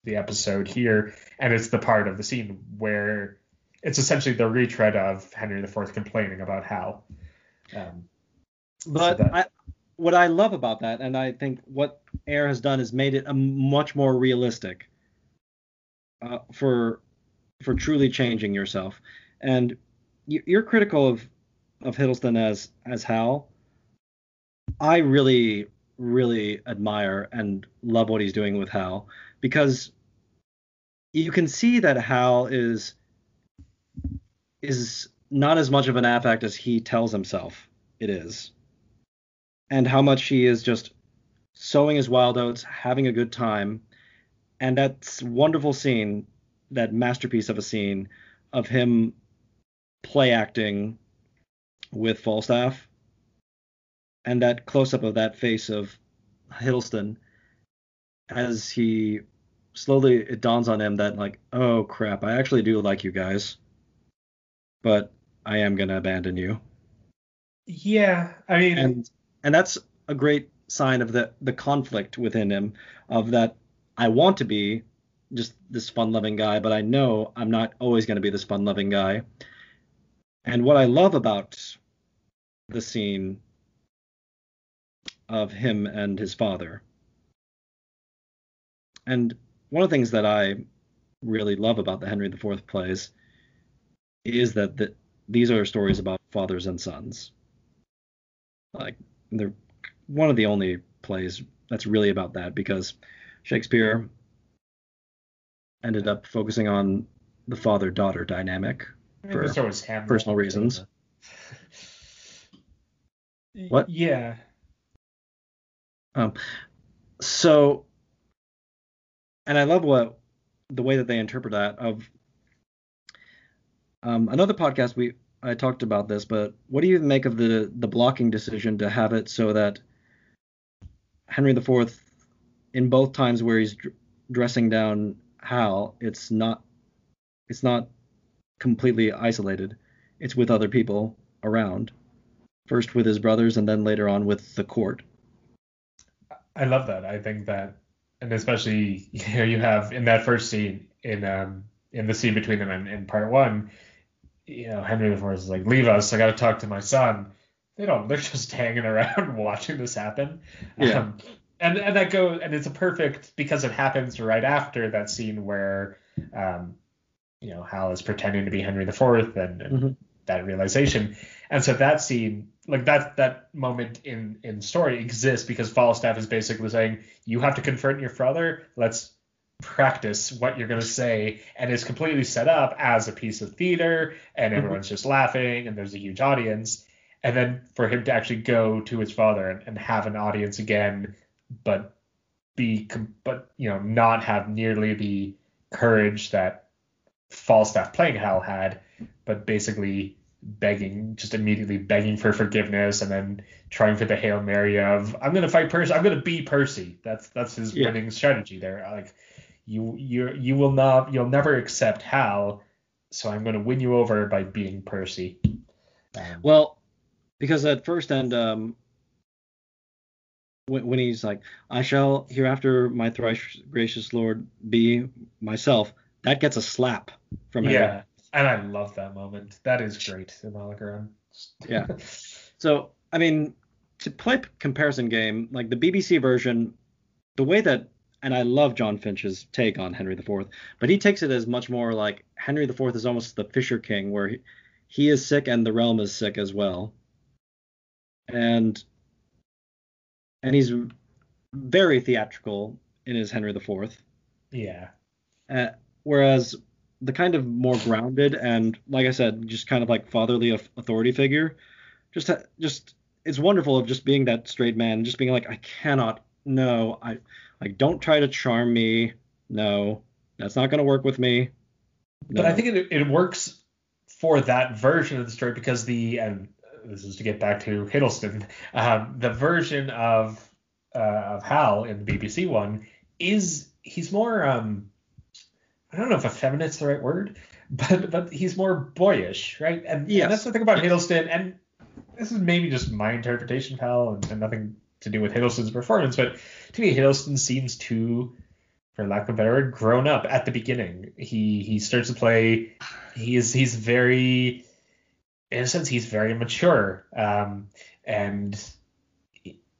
the episode here, and it's the part of the scene where it's essentially the retread of Henry IV complaining about how. Um, but so that, I, what I love about that, and I think what Eyre has done is made it a much more realistic uh, for for truly changing yourself. And you're critical of of Hiddleston as as Hal. I really really admire and love what he's doing with Hal because you can see that Hal is is not as much of an affect as he tells himself it is and how much he is just sowing his wild oats, having a good time. And that wonderful scene, that masterpiece of a scene of him play acting with Falstaff, and that close up of that face of Hiddleston as he slowly it dawns on him that like, oh crap, I actually do like you guys, but I am gonna abandon you. Yeah, I mean, and and that's a great sign of the the conflict within him of that I want to be just this fun-loving guy, but I know I'm not always going to be this fun-loving guy. And what I love about the scene of him and his father, and one of the things that I really love about the Henry IV plays is that the, these are stories about fathers and sons. Like they're one of the only plays that's really about that because Shakespeare ended up focusing on the father-daughter dynamic for personal reasons. what? Yeah. Um. So, and I love what the way that they interpret that. Of um, another podcast we I talked about this, but what do you make of the the blocking decision to have it so that Henry IV, in both times where he's dr- dressing down Hal, it's not it's not completely isolated. It's with other people around. First with his brothers, and then later on with the court. I love that. I think that, and especially you know, you have in that first scene in um in the scene between them in, in part one, you know, Henry IV is like, leave us. I got to talk to my son. They don't. They're just hanging around watching this happen. Yeah. Um, and and that goes and it's a perfect because it happens right after that scene where, um, you know, Hal is pretending to be Henry IV and, and mm-hmm. that realization. And so that scene, like that that moment in in story exists because Falstaff is basically saying, you have to confront your father. Let's practice what you're going to say and is completely set up as a piece of theater and mm-hmm. everyone's just laughing and there's a huge audience and then for him to actually go to his father and, and have an audience again but be but you know not have nearly the courage that falstaff playing hal had but basically begging just immediately begging for forgiveness and then trying for the hail mary of i'm going to fight percy i'm going to be percy that's that's his yeah. winning strategy there like you you you will not you'll never accept Hal, so I'm going to win you over by being Percy. Um, well, because at first and um, when, when he's like, I shall hereafter, my thrice gracious lord, be myself, that gets a slap from him. Yeah, and I love that moment. That is great in Hollow Crown. yeah. So, I mean, to play comparison game, like the BBC version, the way that, and I love Jon Finch's take on Henry IV, but he takes it as much more like Henry IV is almost the Fisher King, where he, he is sick and the realm is sick as well. And and he's very theatrical in his Henry IV. Yeah. Uh, whereas the kind of more grounded and, like I said, just kind of like fatherly authority figure, just just it's wonderful of just being that straight man, just being like, I cannot, no, I like don't try to charm me, no, that's not gonna work with me. No. But I think it it works for that version of the story because the and this is to get back to Hiddleston. Um, the version of uh, of Hal in the BBC one is he's more um, I don't know if a effeminate's the right word, but but he's more boyish, right? And, yes. and that's the thing about Hiddleston, and this is maybe just my interpretation, pal, and, and nothing to do with Hiddleston's performance, but to me, Hiddleston seems too, for lack of a better word, grown up at the beginning. He he starts to play. He is he's very in a sense, he's very mature. Um, and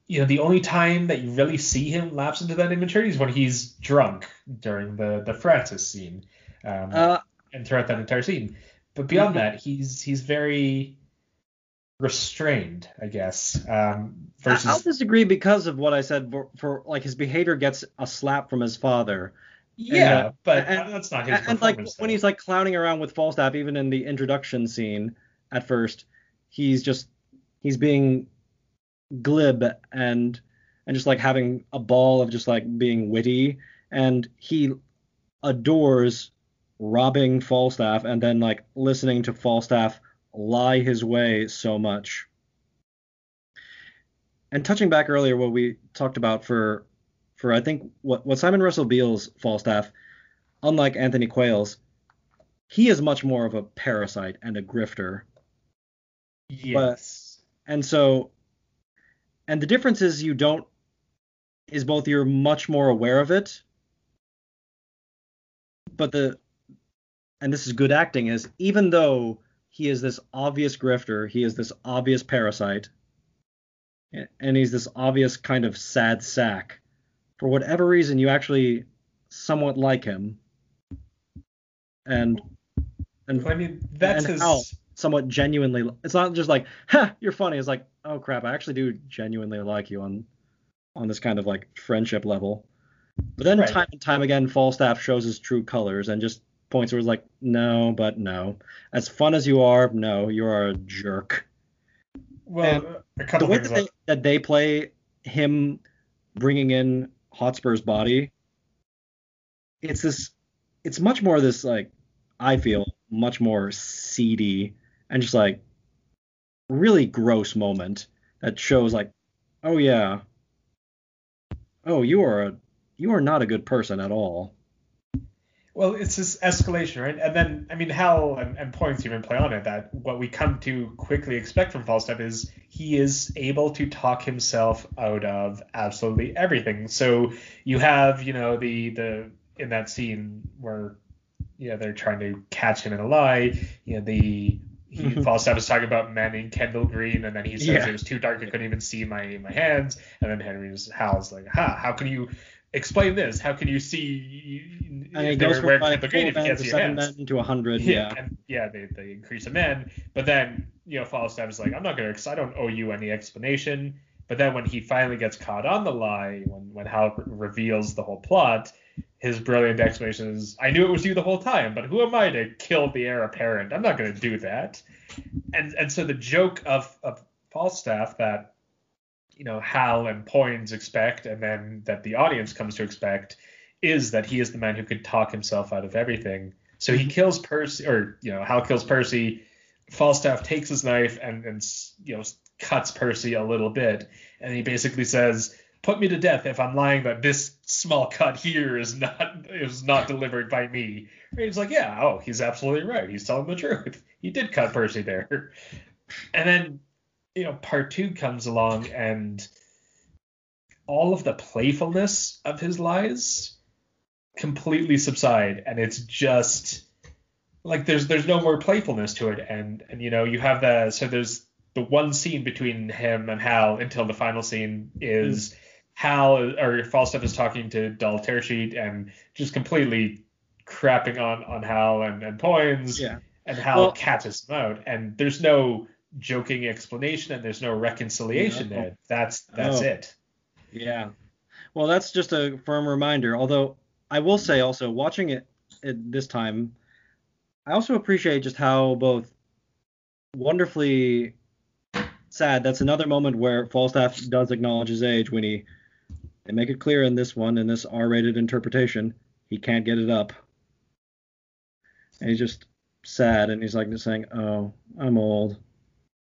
you know, the only time that you really see him lapse into that immaturity is when he's drunk during the the Francis scene, um, uh, and throughout that entire scene. But beyond mm-hmm. that, he's he's very restrained, I guess. Um, versus... I'll disagree because of what I said. For, for, like his behavior gets a slap from his father. Yeah, and, uh, but and, that's not his. And like though. when he's like clowning around with Falstaff, even in the introduction scene, at first. He's just he's being glib and and just like having a ball of just like being witty and he adores robbing Falstaff and then like listening to Falstaff lie his way so much. And touching back earlier what we talked about for for I think what what Simon Russell Beale's Falstaff, unlike Anthony Quayle's, he is much more of a parasite and a grifter Yes. But, and so, and the difference is you don't, is both you're much more aware of it, but the, and this is good acting, is even though he is this obvious grifter, he is this obvious parasite, and he's this obvious kind of sad sack, for whatever reason, you actually somewhat like him. And, and, I mean, that's and his. How, somewhat genuinely. It's not just like, ha, you're funny. It's like, oh crap, I actually do genuinely like you on on this kind of like friendship level. But then right. time and time again, Falstaff shows his true colors and just points where it's like, no, but no. As fun as you are, no, you are a jerk. Well, the way that they, that they play him bringing in Hotspur's body, it's this, it's much more this like, I feel much more seedy and just like really gross moment that shows like, oh yeah, oh you are a you are not a good person at all. Well, it's this escalation, right? And then, I mean, Hal and, and Poins even play on it that what we come to quickly expect from Falstaff is he is able to talk himself out of absolutely everything. So you have, you know, the the in that scene where you know they're trying to catch him in a lie, you know the he mm-hmm. Falstaff is talking about manning Kendal green, and then he says yeah. it was too dark, I couldn't even see my my hands. And then Henry's Hal's like, "Ha, how can you explain this? How can you see?" And it goes from like you can't see seven men to a hundred. Yeah, yeah, and, yeah. They they increase a men, but then you know Falstaff is like, "I'm not gonna, cause I don't owe you any explanation." But then when he finally gets caught on the lie, when when Hal reveals the whole plot, his brilliant explanation is, I knew it was you the whole time, but who am I to kill the heir apparent? I'm not going to do that. And and so the joke of of Falstaff that you know Hal and Poins expect, and then that the audience comes to expect, is that he is the man who could talk himself out of everything. So he mm-hmm. kills Percy, or you know Hal kills Percy. Falstaff takes his knife and and you know cuts Percy a little bit, and he basically says, put me to death if I'm lying that this small cut here is not is not delivered by me. And he's like, yeah, oh, he's absolutely right. He's telling the truth. He did cut Percy there. And then, you know, part two comes along and all of the playfulness of his lies completely subside and it's just like there's there's no more playfulness to it and and you know you have the so there's the one scene between him and Hal until the final scene is mm. Hal or Falstaff is talking to Doll Tearsheet and just completely crapping on on Hal and, and Poins. Yeah. And Hal well, catches him out. And there's no joking explanation and there's no reconciliation yeah. there. That's that's oh. it. Yeah. Well, that's just a firm reminder. Although I will say also watching it at this time, I also appreciate just how both wonderfully sad. That's another moment where Falstaff does acknowledge his age when he they make it clear in this one, in this R-rated interpretation, he can't get it up. And he's just sad, and he's like just saying, "Oh, I'm old,"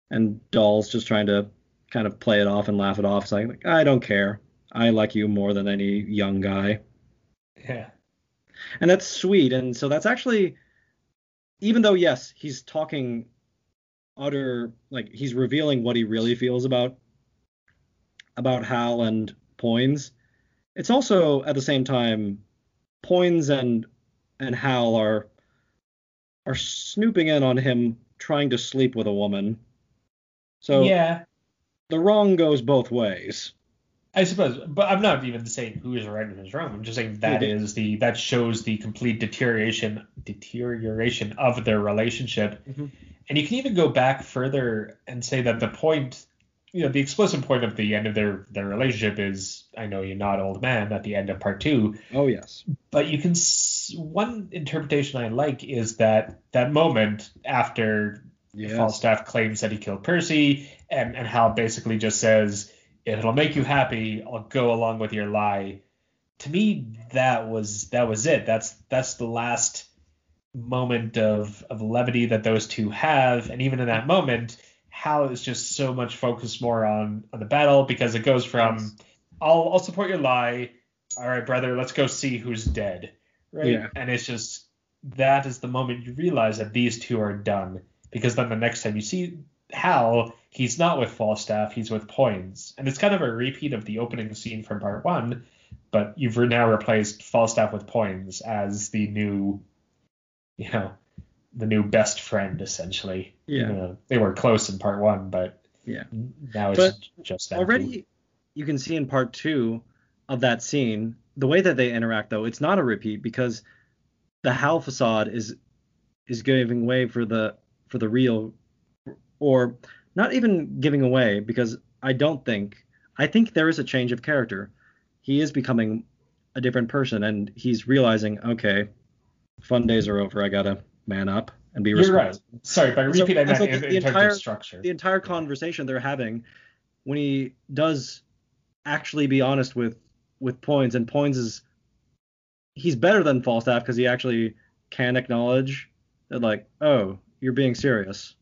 and Doll's just trying to kind of play it off and laugh it off. It's like, I don't care. I like you more than any young guy. Yeah. And that's sweet. And so that's actually, even though yes, he's talking utter like he's revealing what he really feels about about Hal and Poins. It's also at the same time Poins and and Hal are are snooping in on him trying to sleep with a woman. So yeah, the wrong goes both ways. I suppose, but I'm not even saying who is right and who is wrong. I'm just saying that is the that shows the complete deterioration deterioration of their relationship. Mm-hmm. And you can even go back further and say that the point, you know, the explicit point of the end of their their relationship is, I know you're not old man at the end of part two. Oh yes. But you can one interpretation I like is that that moment after yes. Falstaff claims that he killed Percy, and and Hal basically just says if it'll make you happy, I'll go along with your lie. To me, that was that was it. That's that's the last moment of of levity that those two have, and even in that moment, Hal is just so much focused more on on the battle because it goes from I'll I'll support your lie. All right, brother, let's go see who's dead. Right? Yeah. And it's just that is the moment you realize that these two are done. Because then the next time you see Hal, he's not with Falstaff, he's with Poins. And it's kind of a repeat of the opening scene from part one, but you've now replaced Falstaff with Poins as the new, you know, the new best friend essentially. Yeah. You know, they were close in part one, but yeah, now it's but just that. Already, you can see in part two of that scene the way that they interact though. It's not a repeat because the Hal facade is is giving way for the for the real or not even giving away because I don't think I think there is a change of character. He is becoming a different person and he's realizing, okay, fun days are over. I gotta man up and be You're right. Sorry, but repeat so, that so in, the, in entire, structure. The entire conversation they're having when he does actually be honest with with Poins and Poins is he's better than Falstaff because he actually can acknowledge that like, oh, you're being serious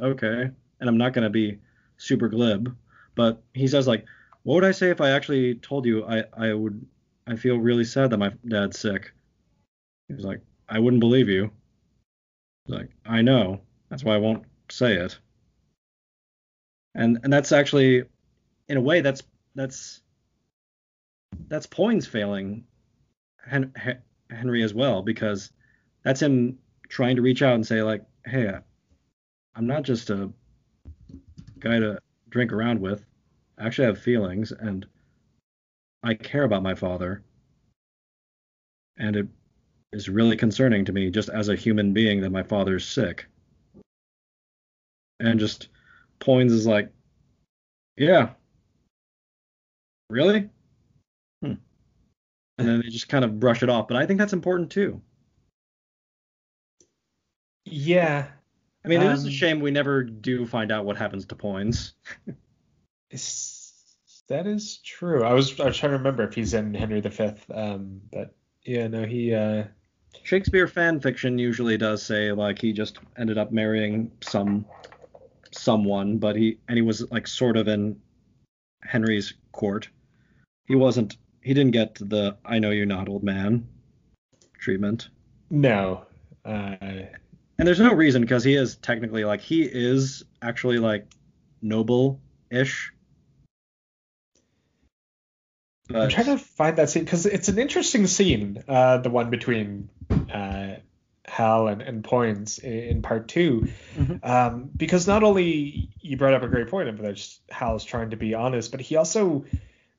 okay, and I'm not gonna be super glib, but he says like, what would I say if I actually told you I I would I feel really sad that my dad's sick. He was like, I wouldn't believe you. like, I know. That's why I won't say it. And and that's actually, in a way, that's that's that's Poins failing Hen- Henry as well because that's him trying to reach out and say like, hey, I'm not just a guy to drink around with. I actually have feelings, and I care about my father. And it is really concerning to me, just as a human being, that my father's sick. And just Poins is like, yeah, really? Hmm. And then they just kind of brush it off. But I think that's important too. Yeah, I mean, it is a um, shame we never do find out what happens to Poins. that is true. I was I was trying to remember if he's in Henry V, um, but yeah, no, he. Uh... Shakespeare fan fiction usually does say like he just ended up marrying some someone, but he and he was like sort of in Henry's court, he wasn't he didn't get the I know you're not old man treatment. No. Uh, and there's no reason because he is technically like he is actually like noble-ish. But... I'm trying to find that scene because it's an interesting scene, uh, the one between uh, Hal and, and Poins in, in part 2 mm-hmm. um, because not only you brought up a great point about Hal's trying to be honest, but he also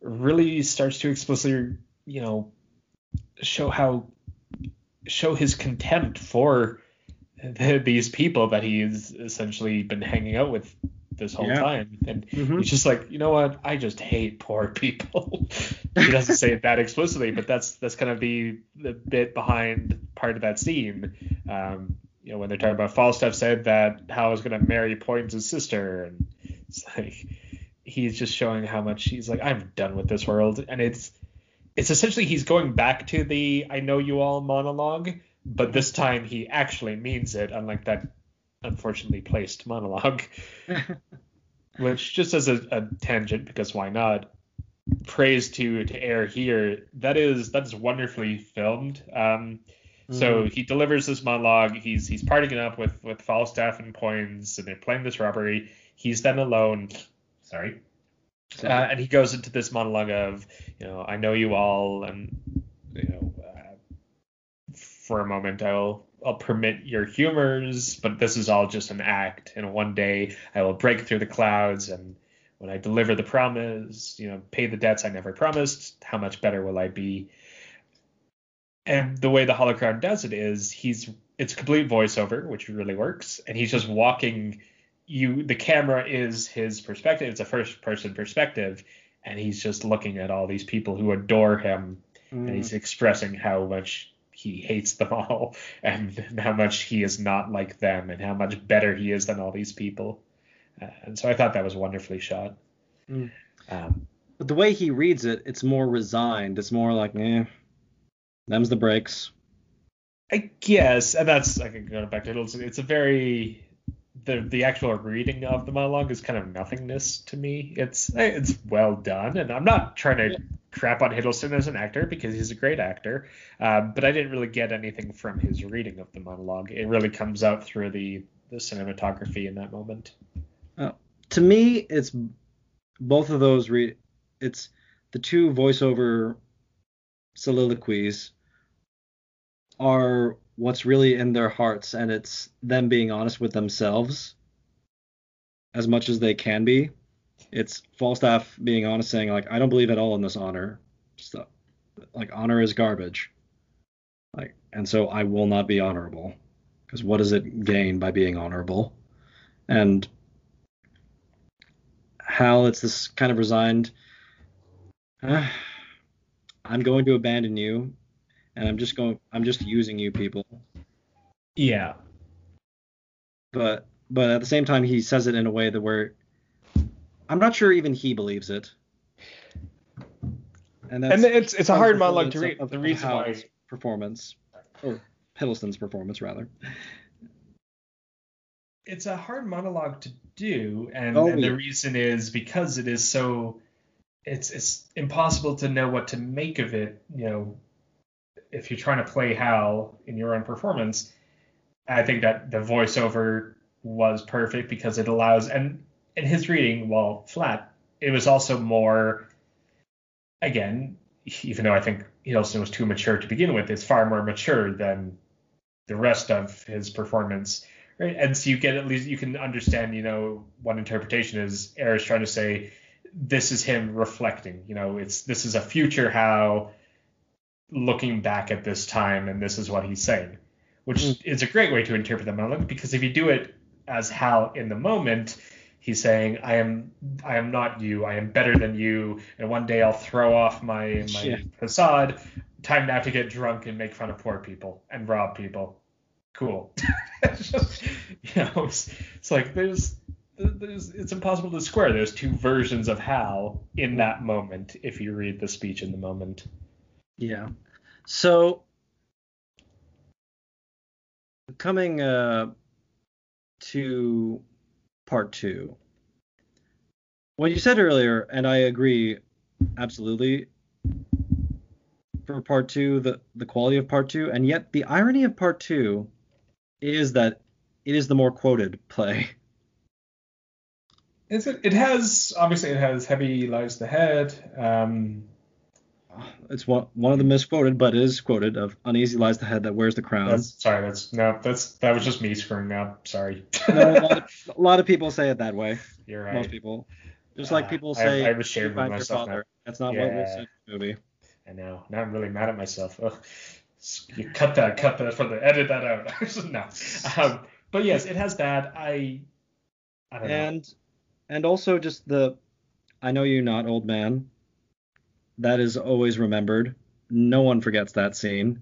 really starts to explicitly, you know, show how show his contempt for these people that he's essentially been hanging out with this whole yeah. time. And mm-hmm. he's just like, you know what? I just hate poor people. he doesn't say it that explicitly, but that's that's kind of the the bit behind part of that scene. Um, you know, when they're talking about Falstaff said that Hal was gonna marry Poins' sister, and it's like he's just showing how much he's like, I'm done with this world, and it's it's essentially he's going back to the I know you all monologue, but this time he actually means it, unlike that unfortunately placed monologue. Which just as a, a, tangent, because why not? Praise to to Eyre here. That is that is wonderfully filmed. Um, mm. So he delivers this monologue. He's he's partying it up with with Falstaff and Poins, and they're playing this robbery. He's then alone. Sorry. Uh, and he goes into this monologue of, you know, I know you all, and you know, for a moment I'll I'll permit your humors, but this is all just an act. And one day I will break through the clouds, and when I deliver the promise, you know, pay the debts I never promised, how much better will I be? And the way the Hollow Crown does it is he's it's complete voiceover, which really works, and he's just walking you the camera is his perspective, it's a first person perspective, and he's just looking at all these people who adore him mm. and he's expressing how much he hates them all and how much he is not like them and how much better he is than all these people. Uh, and so I thought that was wonderfully shot. Mm. Um, but the way he reads it, it's more resigned. It's more like, eh, them's the breaks. I guess, and that's I can go back to it. It's a very the the actual reading of the monologue is kind of nothingness to me. It's it's well done, and I'm not trying to crap on Hiddleston as an actor because he's a great actor, um, but I didn't really get anything from his reading of the monologue. It really comes out through the the cinematography in that moment. Uh, to me, it's both of those. Re- it's the two voiceover soliloquies are what's really in their hearts and it's them being honest with themselves as much as they can be. It's Falstaff being honest, saying like, I don't believe at all in this honor stuff. Like honor is garbage. Like, and so I will not be honorable because what does it gain by being honorable? And Hal, it's this kind of resigned. Uh, I'm going to abandon you and I'm just going I'm just using you people. Yeah. But but at the same time he says it in a way that where I'm not sure even he believes it. And, and it's it's a hard monologue to read. The reason why performance or Hiddleston's performance rather. It's a hard monologue to do, and, oh, and the reason is because it is so it's it's impossible to know what to make of it, you know, if you're trying to play Hal in your own performance, I think that the voiceover was perfect because it allows and in his reading, while flat, it was also more again, even though I think Hiddleston was too mature to begin with, it's far more mature than the rest of his performance. Right? And so you get at least you can understand, you know, one interpretation is Eyre trying to say this is him reflecting. You know, it's this is a future how looking back at this time and this is what he's saying, which mm. is a great way to interpret the monologue because if you do it as Hal in the moment, he's saying, I am I am not you, I am better than you, and one day I'll throw off my my yeah. facade. Time now to get drunk and make fun of poor people and rob people. Cool. it's just, you know, it's, it's like there's there's, it's impossible to square. There's two versions of Hal in that moment if you read the speech in the moment. Yeah. So coming uh, to part two, what you said earlier, and I agree absolutely, for part two, the the quality of part two, and yet the irony of part two is that it is the more quoted play. Is it? It has obviously it has heavy lies the head. Um, it's one one of the misquoted, but it is quoted of uneasy lies the head that wears the crown. That's, sorry, that's no, that's that was just me screwing up. Sorry. no, a lot, of, a lot, of, people say it that way. You're right. Most people, just like people say, I, I was shared with myself. Now. That's not yeah. what was said in the movie. I know. Now I'm really mad at myself. Ugh. You cut that, cut that from the edit that out. no. Um, but yes, it has that. I. I don't and know. and also just the, I know you're not old man. That is always remembered. No one forgets that scene.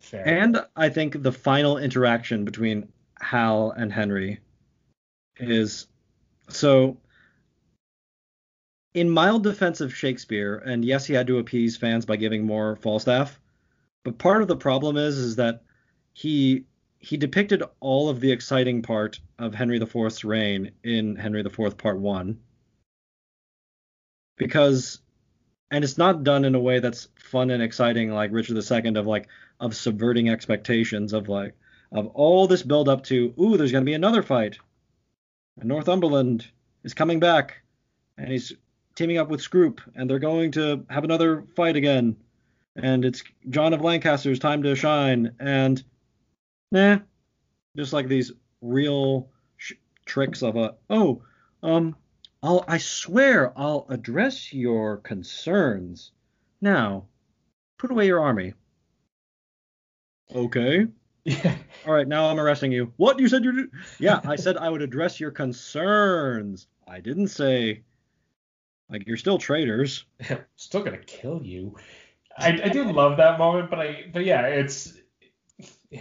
Fair. And I think the final interaction between Hal and Henry is so in mild defense of Shakespeare, and yes, he had to appease fans by giving more Falstaff, but part of the problem is is that he he depicted all of the exciting part of Henry IV's reign in Henry IV Part One, because and it's not done in a way that's fun and exciting like Richard II of like of subverting expectations of like of all this build up to ooh there's gonna be another fight, and Northumberland is coming back, and he's teaming up with Scroop, and they're going to have another fight again. And it's John of Lancaster's time to shine. And nah, just like these real sh- tricks of a oh, um, I'll I swear I'll address your concerns. Now, put away your army. Okay. Yeah. All right, now I'm arresting you. What you said you Yeah, I said I would address your concerns. I didn't say like you're still traitors. still gonna kill you. I, I do love that moment, but I but yeah, it's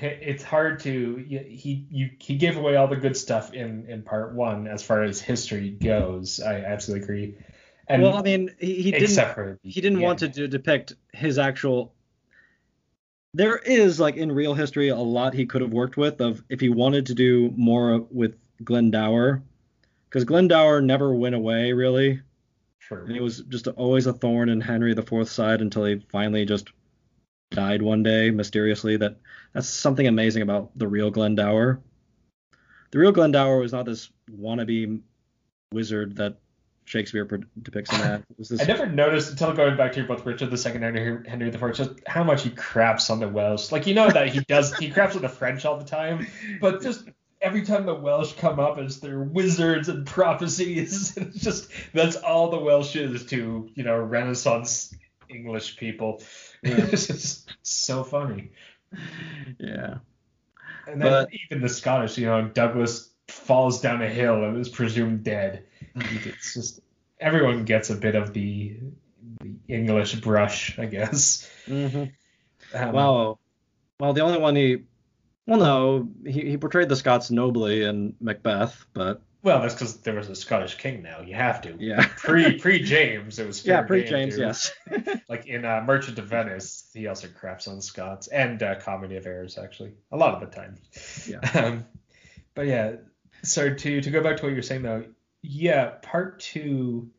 it's hard to he you he gave away all the good stuff in in part one as far as history goes. I absolutely agree. And well, I mean, he, he didn't he didn't want to, to depict his actual. There is like in real history a lot he could have worked with of if he wanted to do more with Glendower, because Glendower never went away really. True. And he was just always a thorn in Henry IV's side until he finally just died one day mysteriously. That that's something amazing about the real Glendower. The real Glendower was not this wannabe wizard that Shakespeare depicts him as. This... I never noticed until going back to your book, Richard II and Henry IV, just how much he craps on the Welsh. Like you know that he does, he craps on the French all the time, but just every time the Welsh come up, it's their wizards and prophecies. it's just that's all the Welsh is to you know Renaissance English people. Yeah. it's just so funny. Yeah. And then but, even the Scottish, you know, Douglas falls down a hill and is presumed dead. it's just everyone gets a bit of the, the English brush, I guess. Mm-hmm. Um, well, well, the only one he well, no, he, he portrayed the Scots nobly in Macbeth, but well, that's because there was a Scottish king now. You have to. Yeah. pre pre James, it was yeah pre James, yes. like in uh, Merchant of Venice, he also craps on Scots and uh, Comedy of Errors actually a lot of the time. Yeah. Um, but yeah, so to to go back to what you're saying though, yeah, part two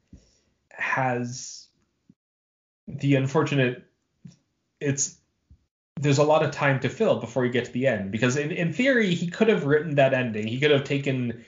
has the unfortunate. It's there's a lot of time to fill before you get to the end because in, in theory he could have written that ending he could have taken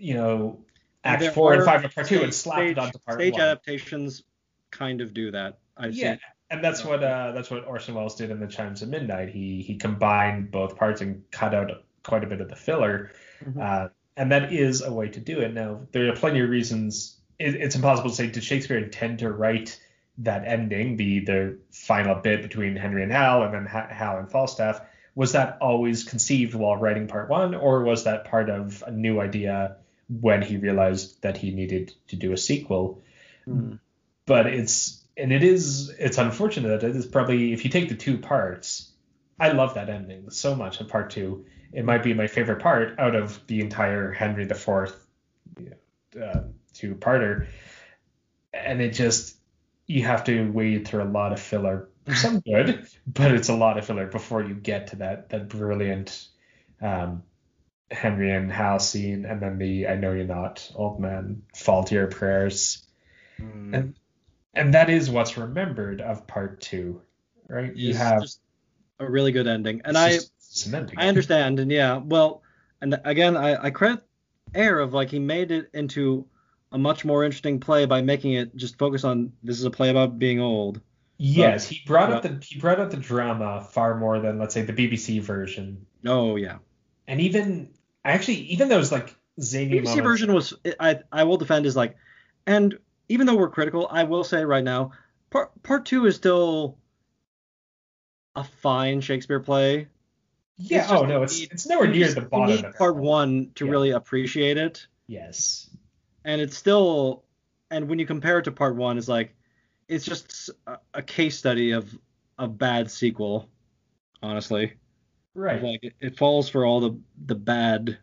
you know act there four and five of part two and slapped stage, it onto part stage one. adaptations kind of do that I've yeah seen. and that's what uh, that's what Orson Welles did in the Chimes of Midnight he he combined both parts and cut out quite a bit of the filler mm-hmm. uh, and that is a way to do it now there are plenty of reasons it, it's impossible to say did Shakespeare intend to write that ending, the the final bit between Henry and Hal, and then Hal and Falstaff, was that always conceived while writing part one, or was that part of a new idea when he realized that he needed to do a sequel? Mm. But it's and it is it's unfortunate that it is probably if you take the two parts, I love that ending so much in part two. It might be my favorite part out of the entire Henry IV uh, two parter, and it just you have to wade through a lot of filler. Some good, but it's a lot of filler before you get to that that brilliant um, Henry and Hal scene, and then the "I know you're not, old man, fall to your prayers," mm. and and that is what's remembered of part two. right? You have a really good ending, and I I understand, and yeah, well, and again, I, I credit Eyre of like he made it into a much more interesting play by making it just focus on this is a play about being old. Yes, he brought up the he brought up the drama far more than let's say the BBC version, Oh yeah, and even actually even those like zany BBC moments. version was I I will defend is like, and even though we're critical, I will say right now, part part two is still a fine Shakespeare play. Yeah. It's Oh no, it's need- it's nowhere near just- the you bottom. need of part one to Yeah. really appreciate it. Yes. and it's still and when you compare it to part one it's like it's just a, a case study of a bad sequel honestly Right. like it, it falls for all the the bad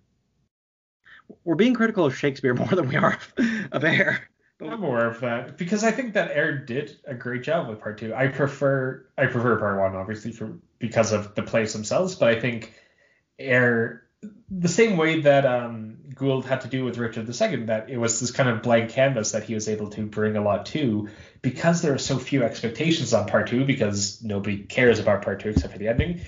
we're being critical of shakespeare more than we are of, of Eyre I'm aware of that because I think that Eyre did a great job with part two. I prefer I prefer part one obviously for because of the plays themselves, but I think Eyre the same way that um, Goold had to do with Richard II, that it was this kind of blank canvas that he was able to bring a lot to because there are so few expectations on part two because nobody cares about part two except for the ending.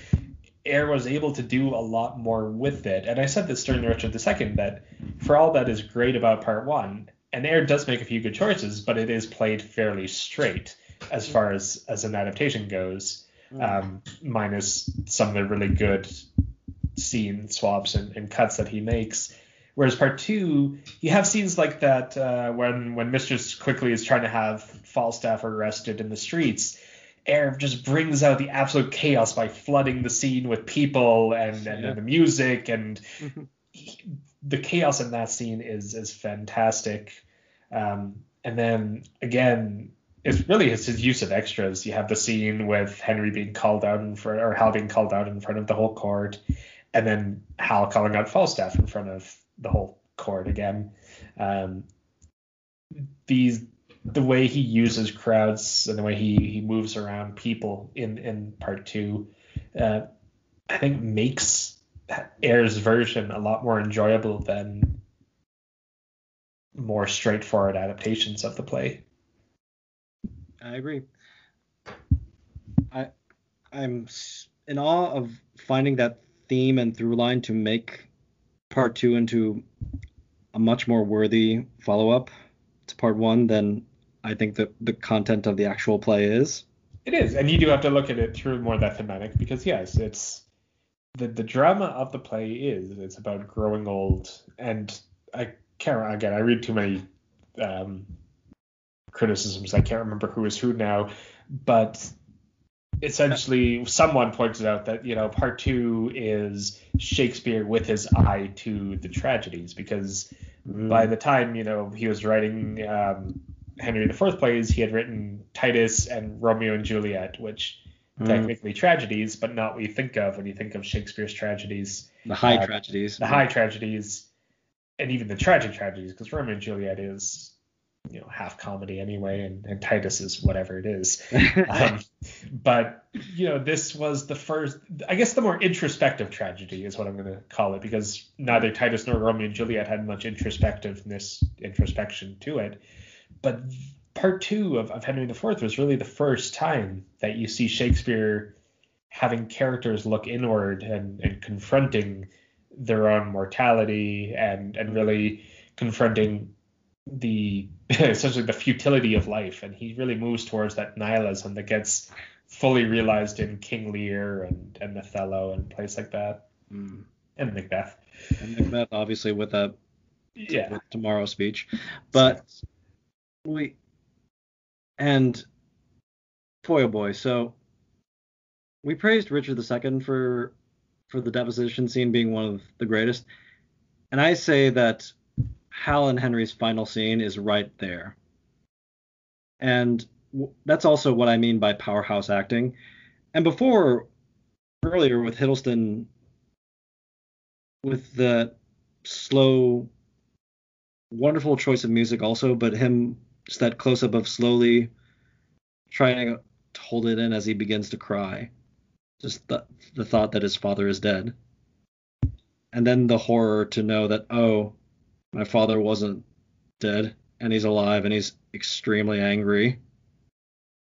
Eyre was able to do a lot more with it, and I said this during the Richard II that for all that is great about part one, and Eyre does make a few good choices, but it is played fairly straight as far as as an adaptation goes, um, minus some of the really good scene swaps and, and cuts that he makes. Whereas part two, you have scenes like that uh, when when Mistress quickly is trying to have Falstaff arrested in the streets. Eyre just brings out the absolute chaos by flooding the scene with people and, and, Yeah. the music and he- the chaos in that scene is is fantastic. Um, and then again, it's really it's his use of extras. You have the scene with Henry being called out in front, or Hal being called out in front of the whole court, and then Hal calling out Falstaff in front of the whole court again. Um, these the way he uses crowds and the way he, he moves around people in in part two, uh, I think makes Eyre's version a lot more enjoyable than more straightforward adaptations of the play. i agree i i'm in awe of finding that theme and through line to make part two into a much more worthy follow-up to part one than I think that the content of the actual play is. It is, and you do have to look at it through more that thematic because yes, it's the the drama of the play is it's about growing old, and I can't again I read too many um, criticisms. I can't remember who is who now, but essentially someone pointed out that you know part two is Shakespeare with his eye to the tragedies because by the time you know he was writing um, Henry IV plays, he had written Titus and Romeo and Juliet, which Mm. technically tragedies, but not what you think of when you think of Shakespeare's tragedies, the high uh, tragedies. the high tragedies, and even the tragic tragedies, because Romeo and Juliet is you know half comedy anyway, and, and Titus is whatever it is. Um, but you know, this was the first, I guess, the more introspective tragedy is what I'm going to call it, because neither Titus nor Romeo and Juliet had much introspectiveness, introspection to it. But part two of, of Henry IV was really the first time that you see Shakespeare having characters look inward and, and confronting their own mortality and and really confronting the essentially the futility of life and he really moves towards that nihilism that gets fully realized in King Lear and and Othello and plays like that Mm. and Macbeth. and Macbeth, obviously, with that Yeah. with tomorrow's speech, but we and boy oh boy, so we praised Richard II for for the deposition scene being one of the greatest, and I say that Hal and Henry's final scene is right there, and w- that's also what I mean by powerhouse acting. And before earlier with Hiddleston, with the slow wonderful choice of music also, but him just that close up of slowly trying to hold it in as he begins to cry. Just the the thought that his father is dead. And then the horror to know that oh, my father wasn't dead and he's alive and he's extremely angry.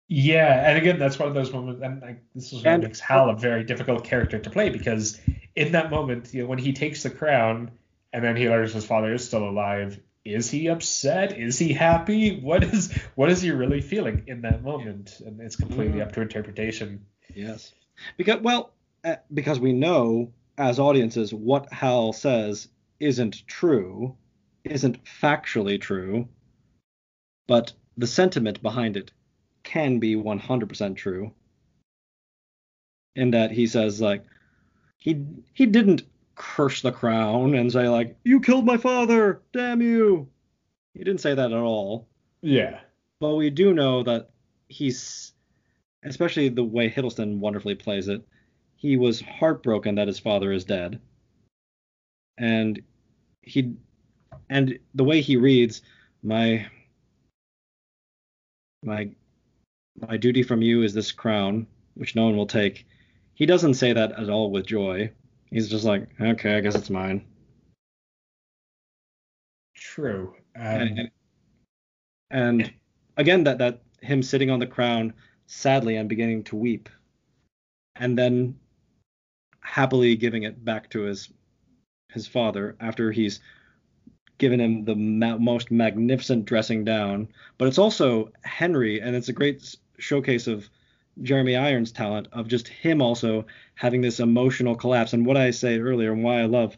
Yeah, and again, that's one of those moments, and like, this is what And- makes Hal a very difficult character to play because in that moment, you know, when he takes the crown and then he learns his father is still alive, is he upset? Is he happy? What is what is he really feeling in that moment? And it's completely Mhm. up to interpretation. Yes. Because well, uh, because we know as audiences what Hal says isn't true, isn't factually true, but the sentiment behind it can be 100% true. In that he says like he he didn't curse the crown and say like you killed my father, damn you. He didn't say that at all. Yeah. But we do know that he's, especially the way Hiddleston wonderfully plays it, he was heartbroken that his father is dead. And he, and the way he reads, my, my, my duty from you is this crown, which no one will take. He doesn't say that at all with joy. He's just like, okay, I guess it's mine. True. Um, and, and, and again that that him sitting on the crown sadly and beginning to weep and then happily giving it back to his his father after he's given him the ma- most magnificent dressing down but it's also henry and it's a great showcase of jeremy irons talent of just him also having this emotional collapse and what i said earlier and why i love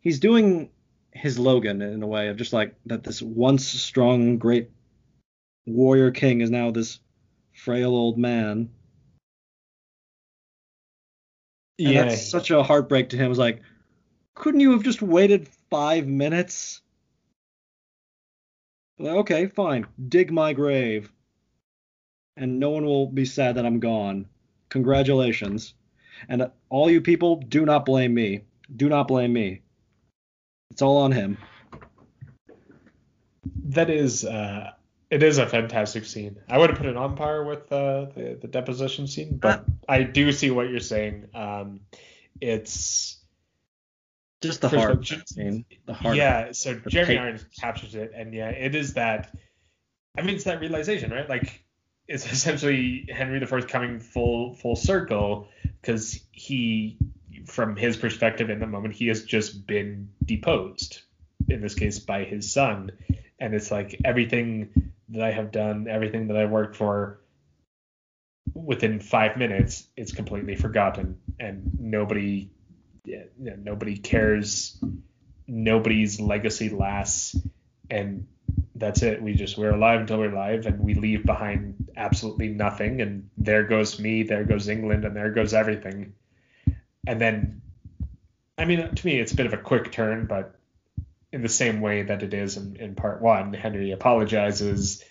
he's doing his Logan in a way of just like that this once strong great warrior king is now this frail old man. And yeah. that's such a heartbreak to him. It was like, couldn't you have just waited five minutes? Like, okay, fine. Dig my grave. And no one will be sad that I'm gone. Congratulations. And all you people, do not blame me. Do not blame me. It's all on him. That is, uh, it is a fantastic scene. I would have put it on par with uh, the the deposition scene, but I do see what you're saying. Um, it's Just the First of all, heart scene. The heart. yeah. So Jeremy. Irons captures it, and yeah, it is that. I mean, it's that realization, right? Like, it's essentially Henry the Fourth coming full full circle because he, from his perspective in the moment, he has just been deposed. In this case, by his son, and it's like everything that I have done, everything that I worked for, within five minutes, it's completely forgotten, and nobody, nobody cares. Nobody's legacy lasts, and that's it. We just we're alive until we're alive, and we leave behind absolutely nothing. And there goes me, there goes England, and there goes everything. And then, I mean, to me, it's a bit of a quick turn, but in the same way that it is in, in part one, Henry apologizes.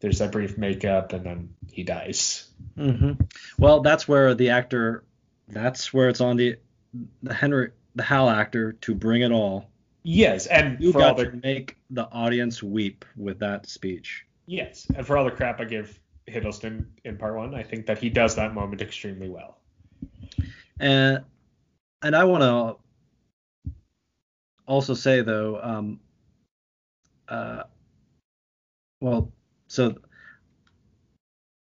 There's that brief makeup, and then he dies. hmm Well, that's where the actor. That's where it's on the the Henry the Hal actor to bring it all. Yes, and You for all got the to make the audience weep with that speech. yes, and for all the crap I give Hiddleston in part one, I think that he does that moment extremely well. And and I want to also say though, um, uh, well, so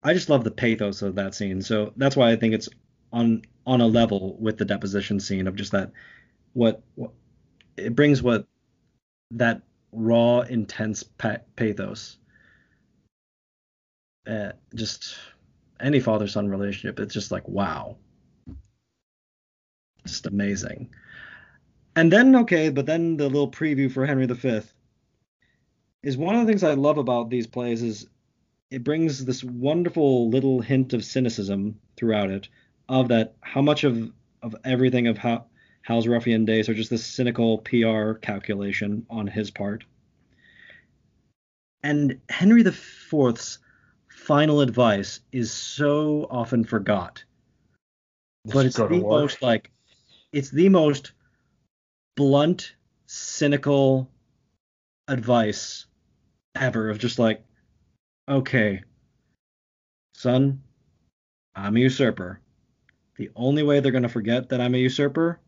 I just love the pathos of that scene. So that's why I think it's on on a level with the deposition scene of just that what, what it brings what that raw intense pa- pathos. Uh, just any father son relationship, it's just like wow just amazing. And then okay, but then the little preview for Henry V is one of the things I love about these plays is it brings this wonderful little hint of cynicism throughout it of that how much of of everything of how Hal's ruffian days are just this cynical PR calculation on his part. And Henry IV's final advice is so often forgot but it's Go the to war. most like it's the most blunt cynical advice ever of just like okay son i'm a usurper the only way they're going to forget that i'm a usurper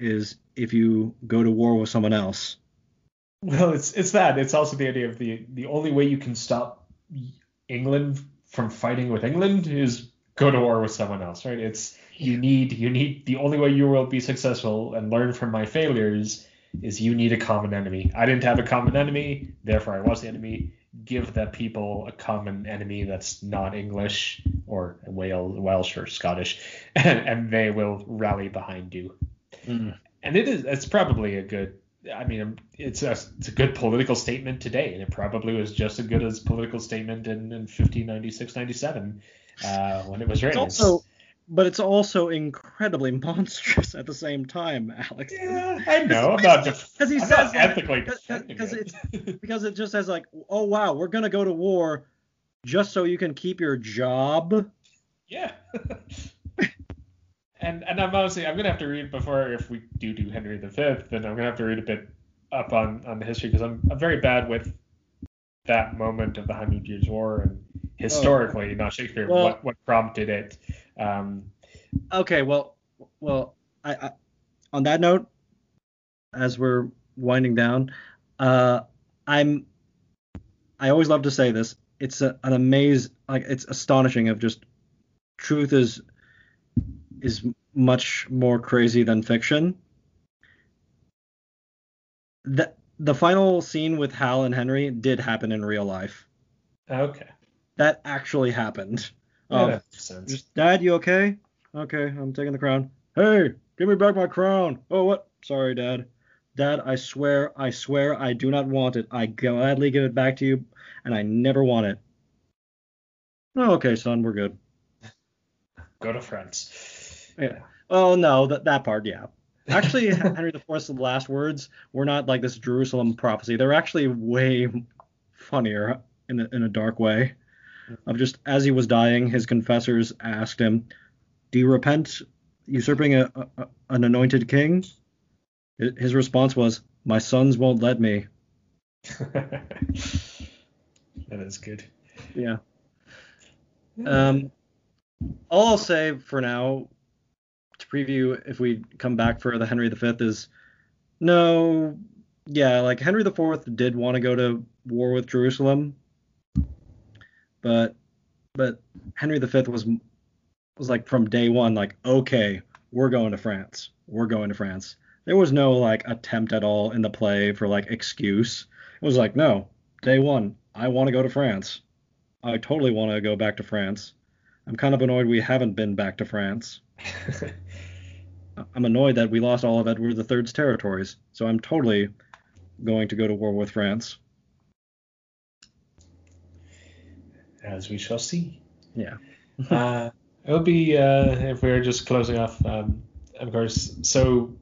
is if you go to war with someone else Well, it's it's that. It's also the idea of the the only way you can stop England from fighting with England is go to war with someone else, right? It's you need you need the only way you will be successful and learn from my failures is you need a common enemy. I didn't have a common enemy, therefore I was the enemy. Give the people a common enemy that's not English or Wales, Welsh or Scottish, and, and they will rally behind you. Mm. And it is it's probably a good I mean, it's a it's a good political statement today, and it probably was just as good as political statement in, in 1596, 97 uh, when it was written. It's also, but it's also incredibly monstrous at the same time, Alex. Yeah, I know. I'm not because he I'm says ethically because it. it because it just says like, oh wow, we're gonna go to war just so you can keep your job. Yeah. and and I'm honestly I'm gonna have to read before if we do do Henry V, then I'm gonna have to read a bit up on on the history because I'm I'm very bad with that moment of the Hundred Years' War and historically, oh. not Shakespeare, well, what what prompted it. Um, okay, well, well, I, I, on that note, as we're winding down, uh, I'm I always love to say this. It's a, an amaze, like it's astonishing of just truth is is much more crazy than fiction. The the final scene with Hal and Henry did happen in real life. Okay. That actually happened. Yeah, um, that makes sense. Dad, you okay? Okay, I'm taking the crown. Hey, give me back my crown. Oh, what? Sorry, Dad. Dad, I swear, I swear, I do not want it. I gladly give it back to you, and I never want it. Oh, okay, son, we're good. Go to France. Yeah. Oh no, that that part, yeah. Actually, Henry IV's last words were not like this Jerusalem prophecy. They're actually way funnier in a, in a dark way. Of just as he was dying, his confessors asked him, "Do you repent usurping a, a, an anointed king?" His response was, "My sons won't let me." that is good. Yeah. Um, all I'll say for now preview if we come back for the Henry V is no, yeah, like Henry IV did want to go to war with Jerusalem, but but Henry V was was like from day one like okay, we're going to France, we're going to France. There was no like attempt at all in the play for like excuse. It was like no, day one, I want to go to France. I totally want to go back to France. I'm kind of annoyed we haven't been back to France. I'm annoyed that we lost all of Edward III's territories, so I'm totally going to go to war with France. As we shall see. Yeah. uh, it would be uh, if we are just closing off, um, of course. So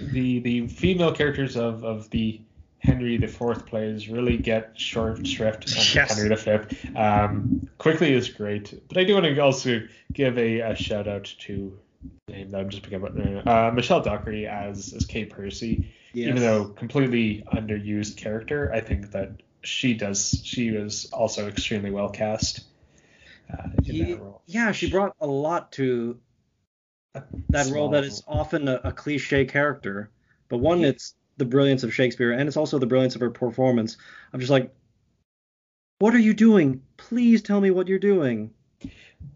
the the female characters of, of the Henry IV plays really get short shrift yes. Henry V. Um, quickly is great, but I do want to also give a, a shout out to name that I'm just picking up. Uh, Michelle Dockery as as Kate Percy, yes. even though completely underused character, I think that she does. She was also extremely well cast. Uh, he, yeah, she brought a lot to that role that is often a, a cliche character, but one yeah. it's the brilliance of Shakespeare, and it's also the brilliance of her performance. I'm just like, what are you doing? Please tell me what you're doing.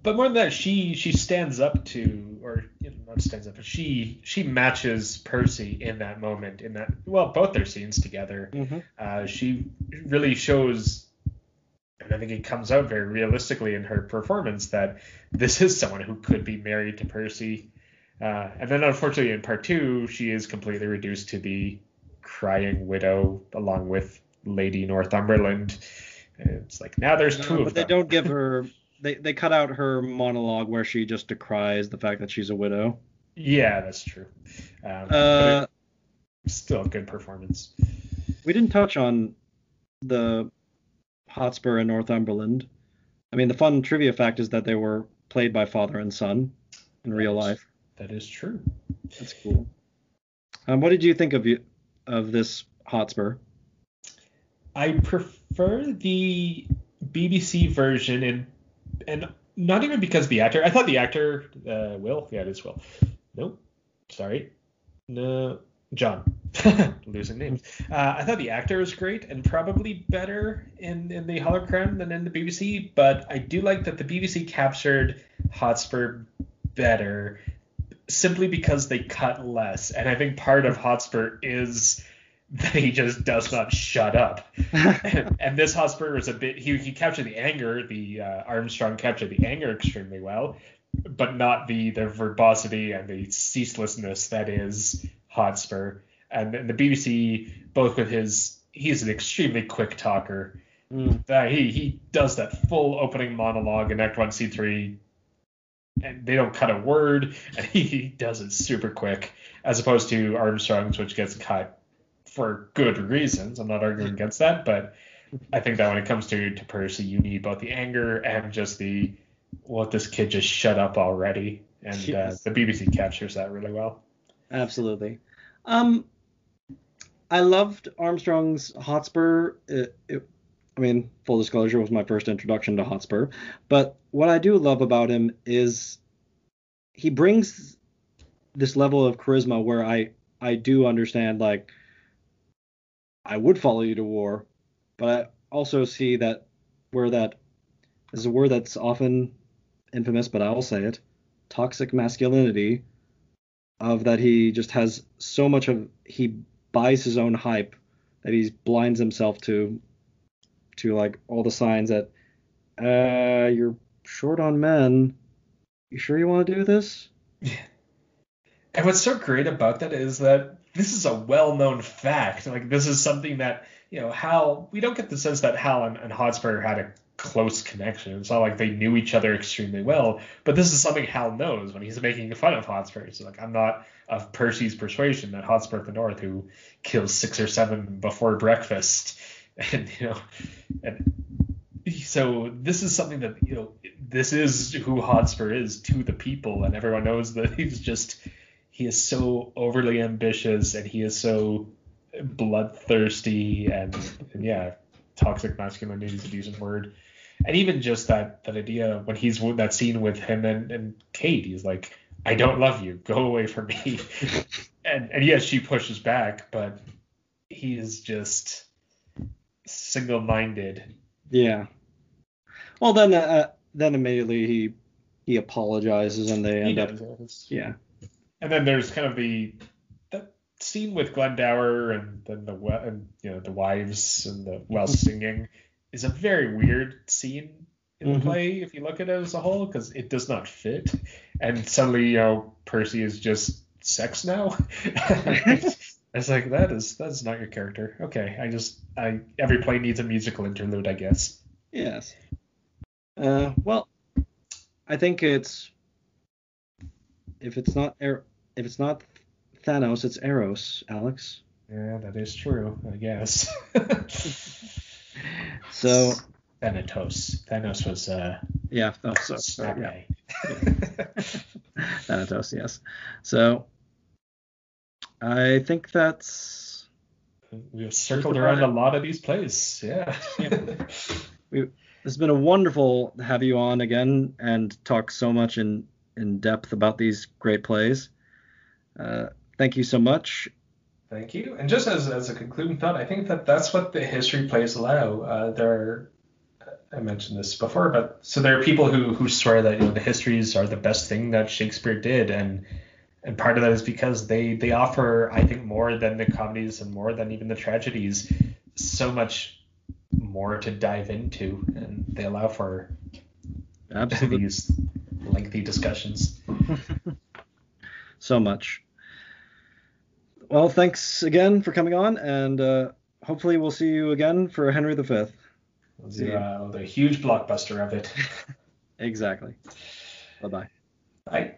But more than that, she she stands up to, or you know, not stands up, but she she matches Percy in that moment. In that, well, both their scenes together. Mm-hmm. Uh, she really shows, and I think it comes out very realistically in her performance that this is someone who could be married to Percy. Uh, and then unfortunately in part two, she is completely reduced to the crying widow along with Lady Northumberland. It's like now there's two no, of but them. But they don't give her. They they cut out her monologue where she just decries the fact that she's a widow. Yeah, that's true. Um, uh, still a good performance. We didn't touch on the Hotspur and Northumberland. I mean, the fun trivia fact is that they were played by father and son in real life. That is true. That's cool. Um, what did you think of you of this Hotspur? I prefer the BBC version, and and not even because the actor. I thought the actor uh, Will. Yeah, it is Will. Nope. Sorry. No. John. Losing names. Uh, I thought the actor was great and probably better in, in the Hollow Crown than in the BBC, but I do like that the BBC captured Hotspur better simply because they cut less. And I think part of Hotspur is that he just does not shut up. and, and, this Hotspur is a bit he he captured the anger, the uh, Armstrong captured the anger extremely well, but not the the verbosity and the ceaselessness that is Hotspur. And, and the BBC, both with his he's an extremely quick talker. Mm. Uh, he he does that full opening monologue in Act One, Scene Three, and they don't cut a word, and he does it super quick, as opposed to Armstrong's, which gets cut for good reasons. I'm not arguing against that, but I think that when it comes to to Percy, you need both the anger and just the let this kid just shut up already, and uh, yes. uh, the BBC captures that really well. Absolutely. Um, I loved Armstrong's Hotspur. It, it, I mean, full disclosure was my first introduction to Hotspur, but what I do love about him is he brings this level of charisma where I I do understand like I would follow you to war, but I also see that where that is a word that's often infamous, but I will say it, toxic masculinity of that he just has so much of he buys his own hype that he blinds himself to to like all the signs that uh you're short on men. You sure you want to do this? yeah. And what's so great about that is that this is a well-known fact. Like this is something that you know Hal. We don't get the sense that Hal and, and Hotspur had a close connection. It's not like they knew each other extremely well. But this is something Hal knows when he's making fun of Hotspur. He's like, I'm not of Percy's persuasion that Hotspur the North, who kills six or seven before breakfast, and you know, and so this is something that you know, this is who Hotspur is to the people, and everyone knows that he's just he is so overly ambitious and he is so bloodthirsty and, and yeah, toxic masculinity is a decent word. And even just that that idea when he's that scene with him and, and Kate, he's like, I don't love you, go away from me. and and yes, she pushes back, but he is just single minded. Yeah. Well, then uh, then immediately he he apologizes and they end up yeah and then there's kind of the that scene with Glendower and then the and you know the wives and the well singing is a very weird scene in the mm-hmm. play if you look at it as a whole because it does not fit and suddenly you know Percy is just sex now. it's like that is that's not your character. Okay, I just I every play needs a musical interlude, I guess. Yes. Uh, well, I think it's if it's not er- if it's not Thanos, it's Eros, Alex. Yeah, that is true. I guess. so Thanatos. Thanos was uh. Yeah. Oh, so, yeah. Thanatos, yes. So I think that's. We've circled around a lot of these plays. Yeah. yeah. We, it's been a wonderful to have you on again and talk so much in in depth about these great plays. Uh, thank you so much. Thank you. And just as, as a concluding thought, I think that that's what the history plays allow. Uh, there are, I mentioned this before, but so there are people who, who swear that you know the histories are the best thing that Shakespeare did, and and part of that is because they they offer, I think, more than the comedies and more than even the tragedies, so much more to dive into, and they allow for Absolutely. these lengthy discussions. so much. Well, thanks again for coming on, and uh, hopefully we'll see you again for Henry V. The, uh, the huge blockbuster of it. exactly. Bye-bye. Bye.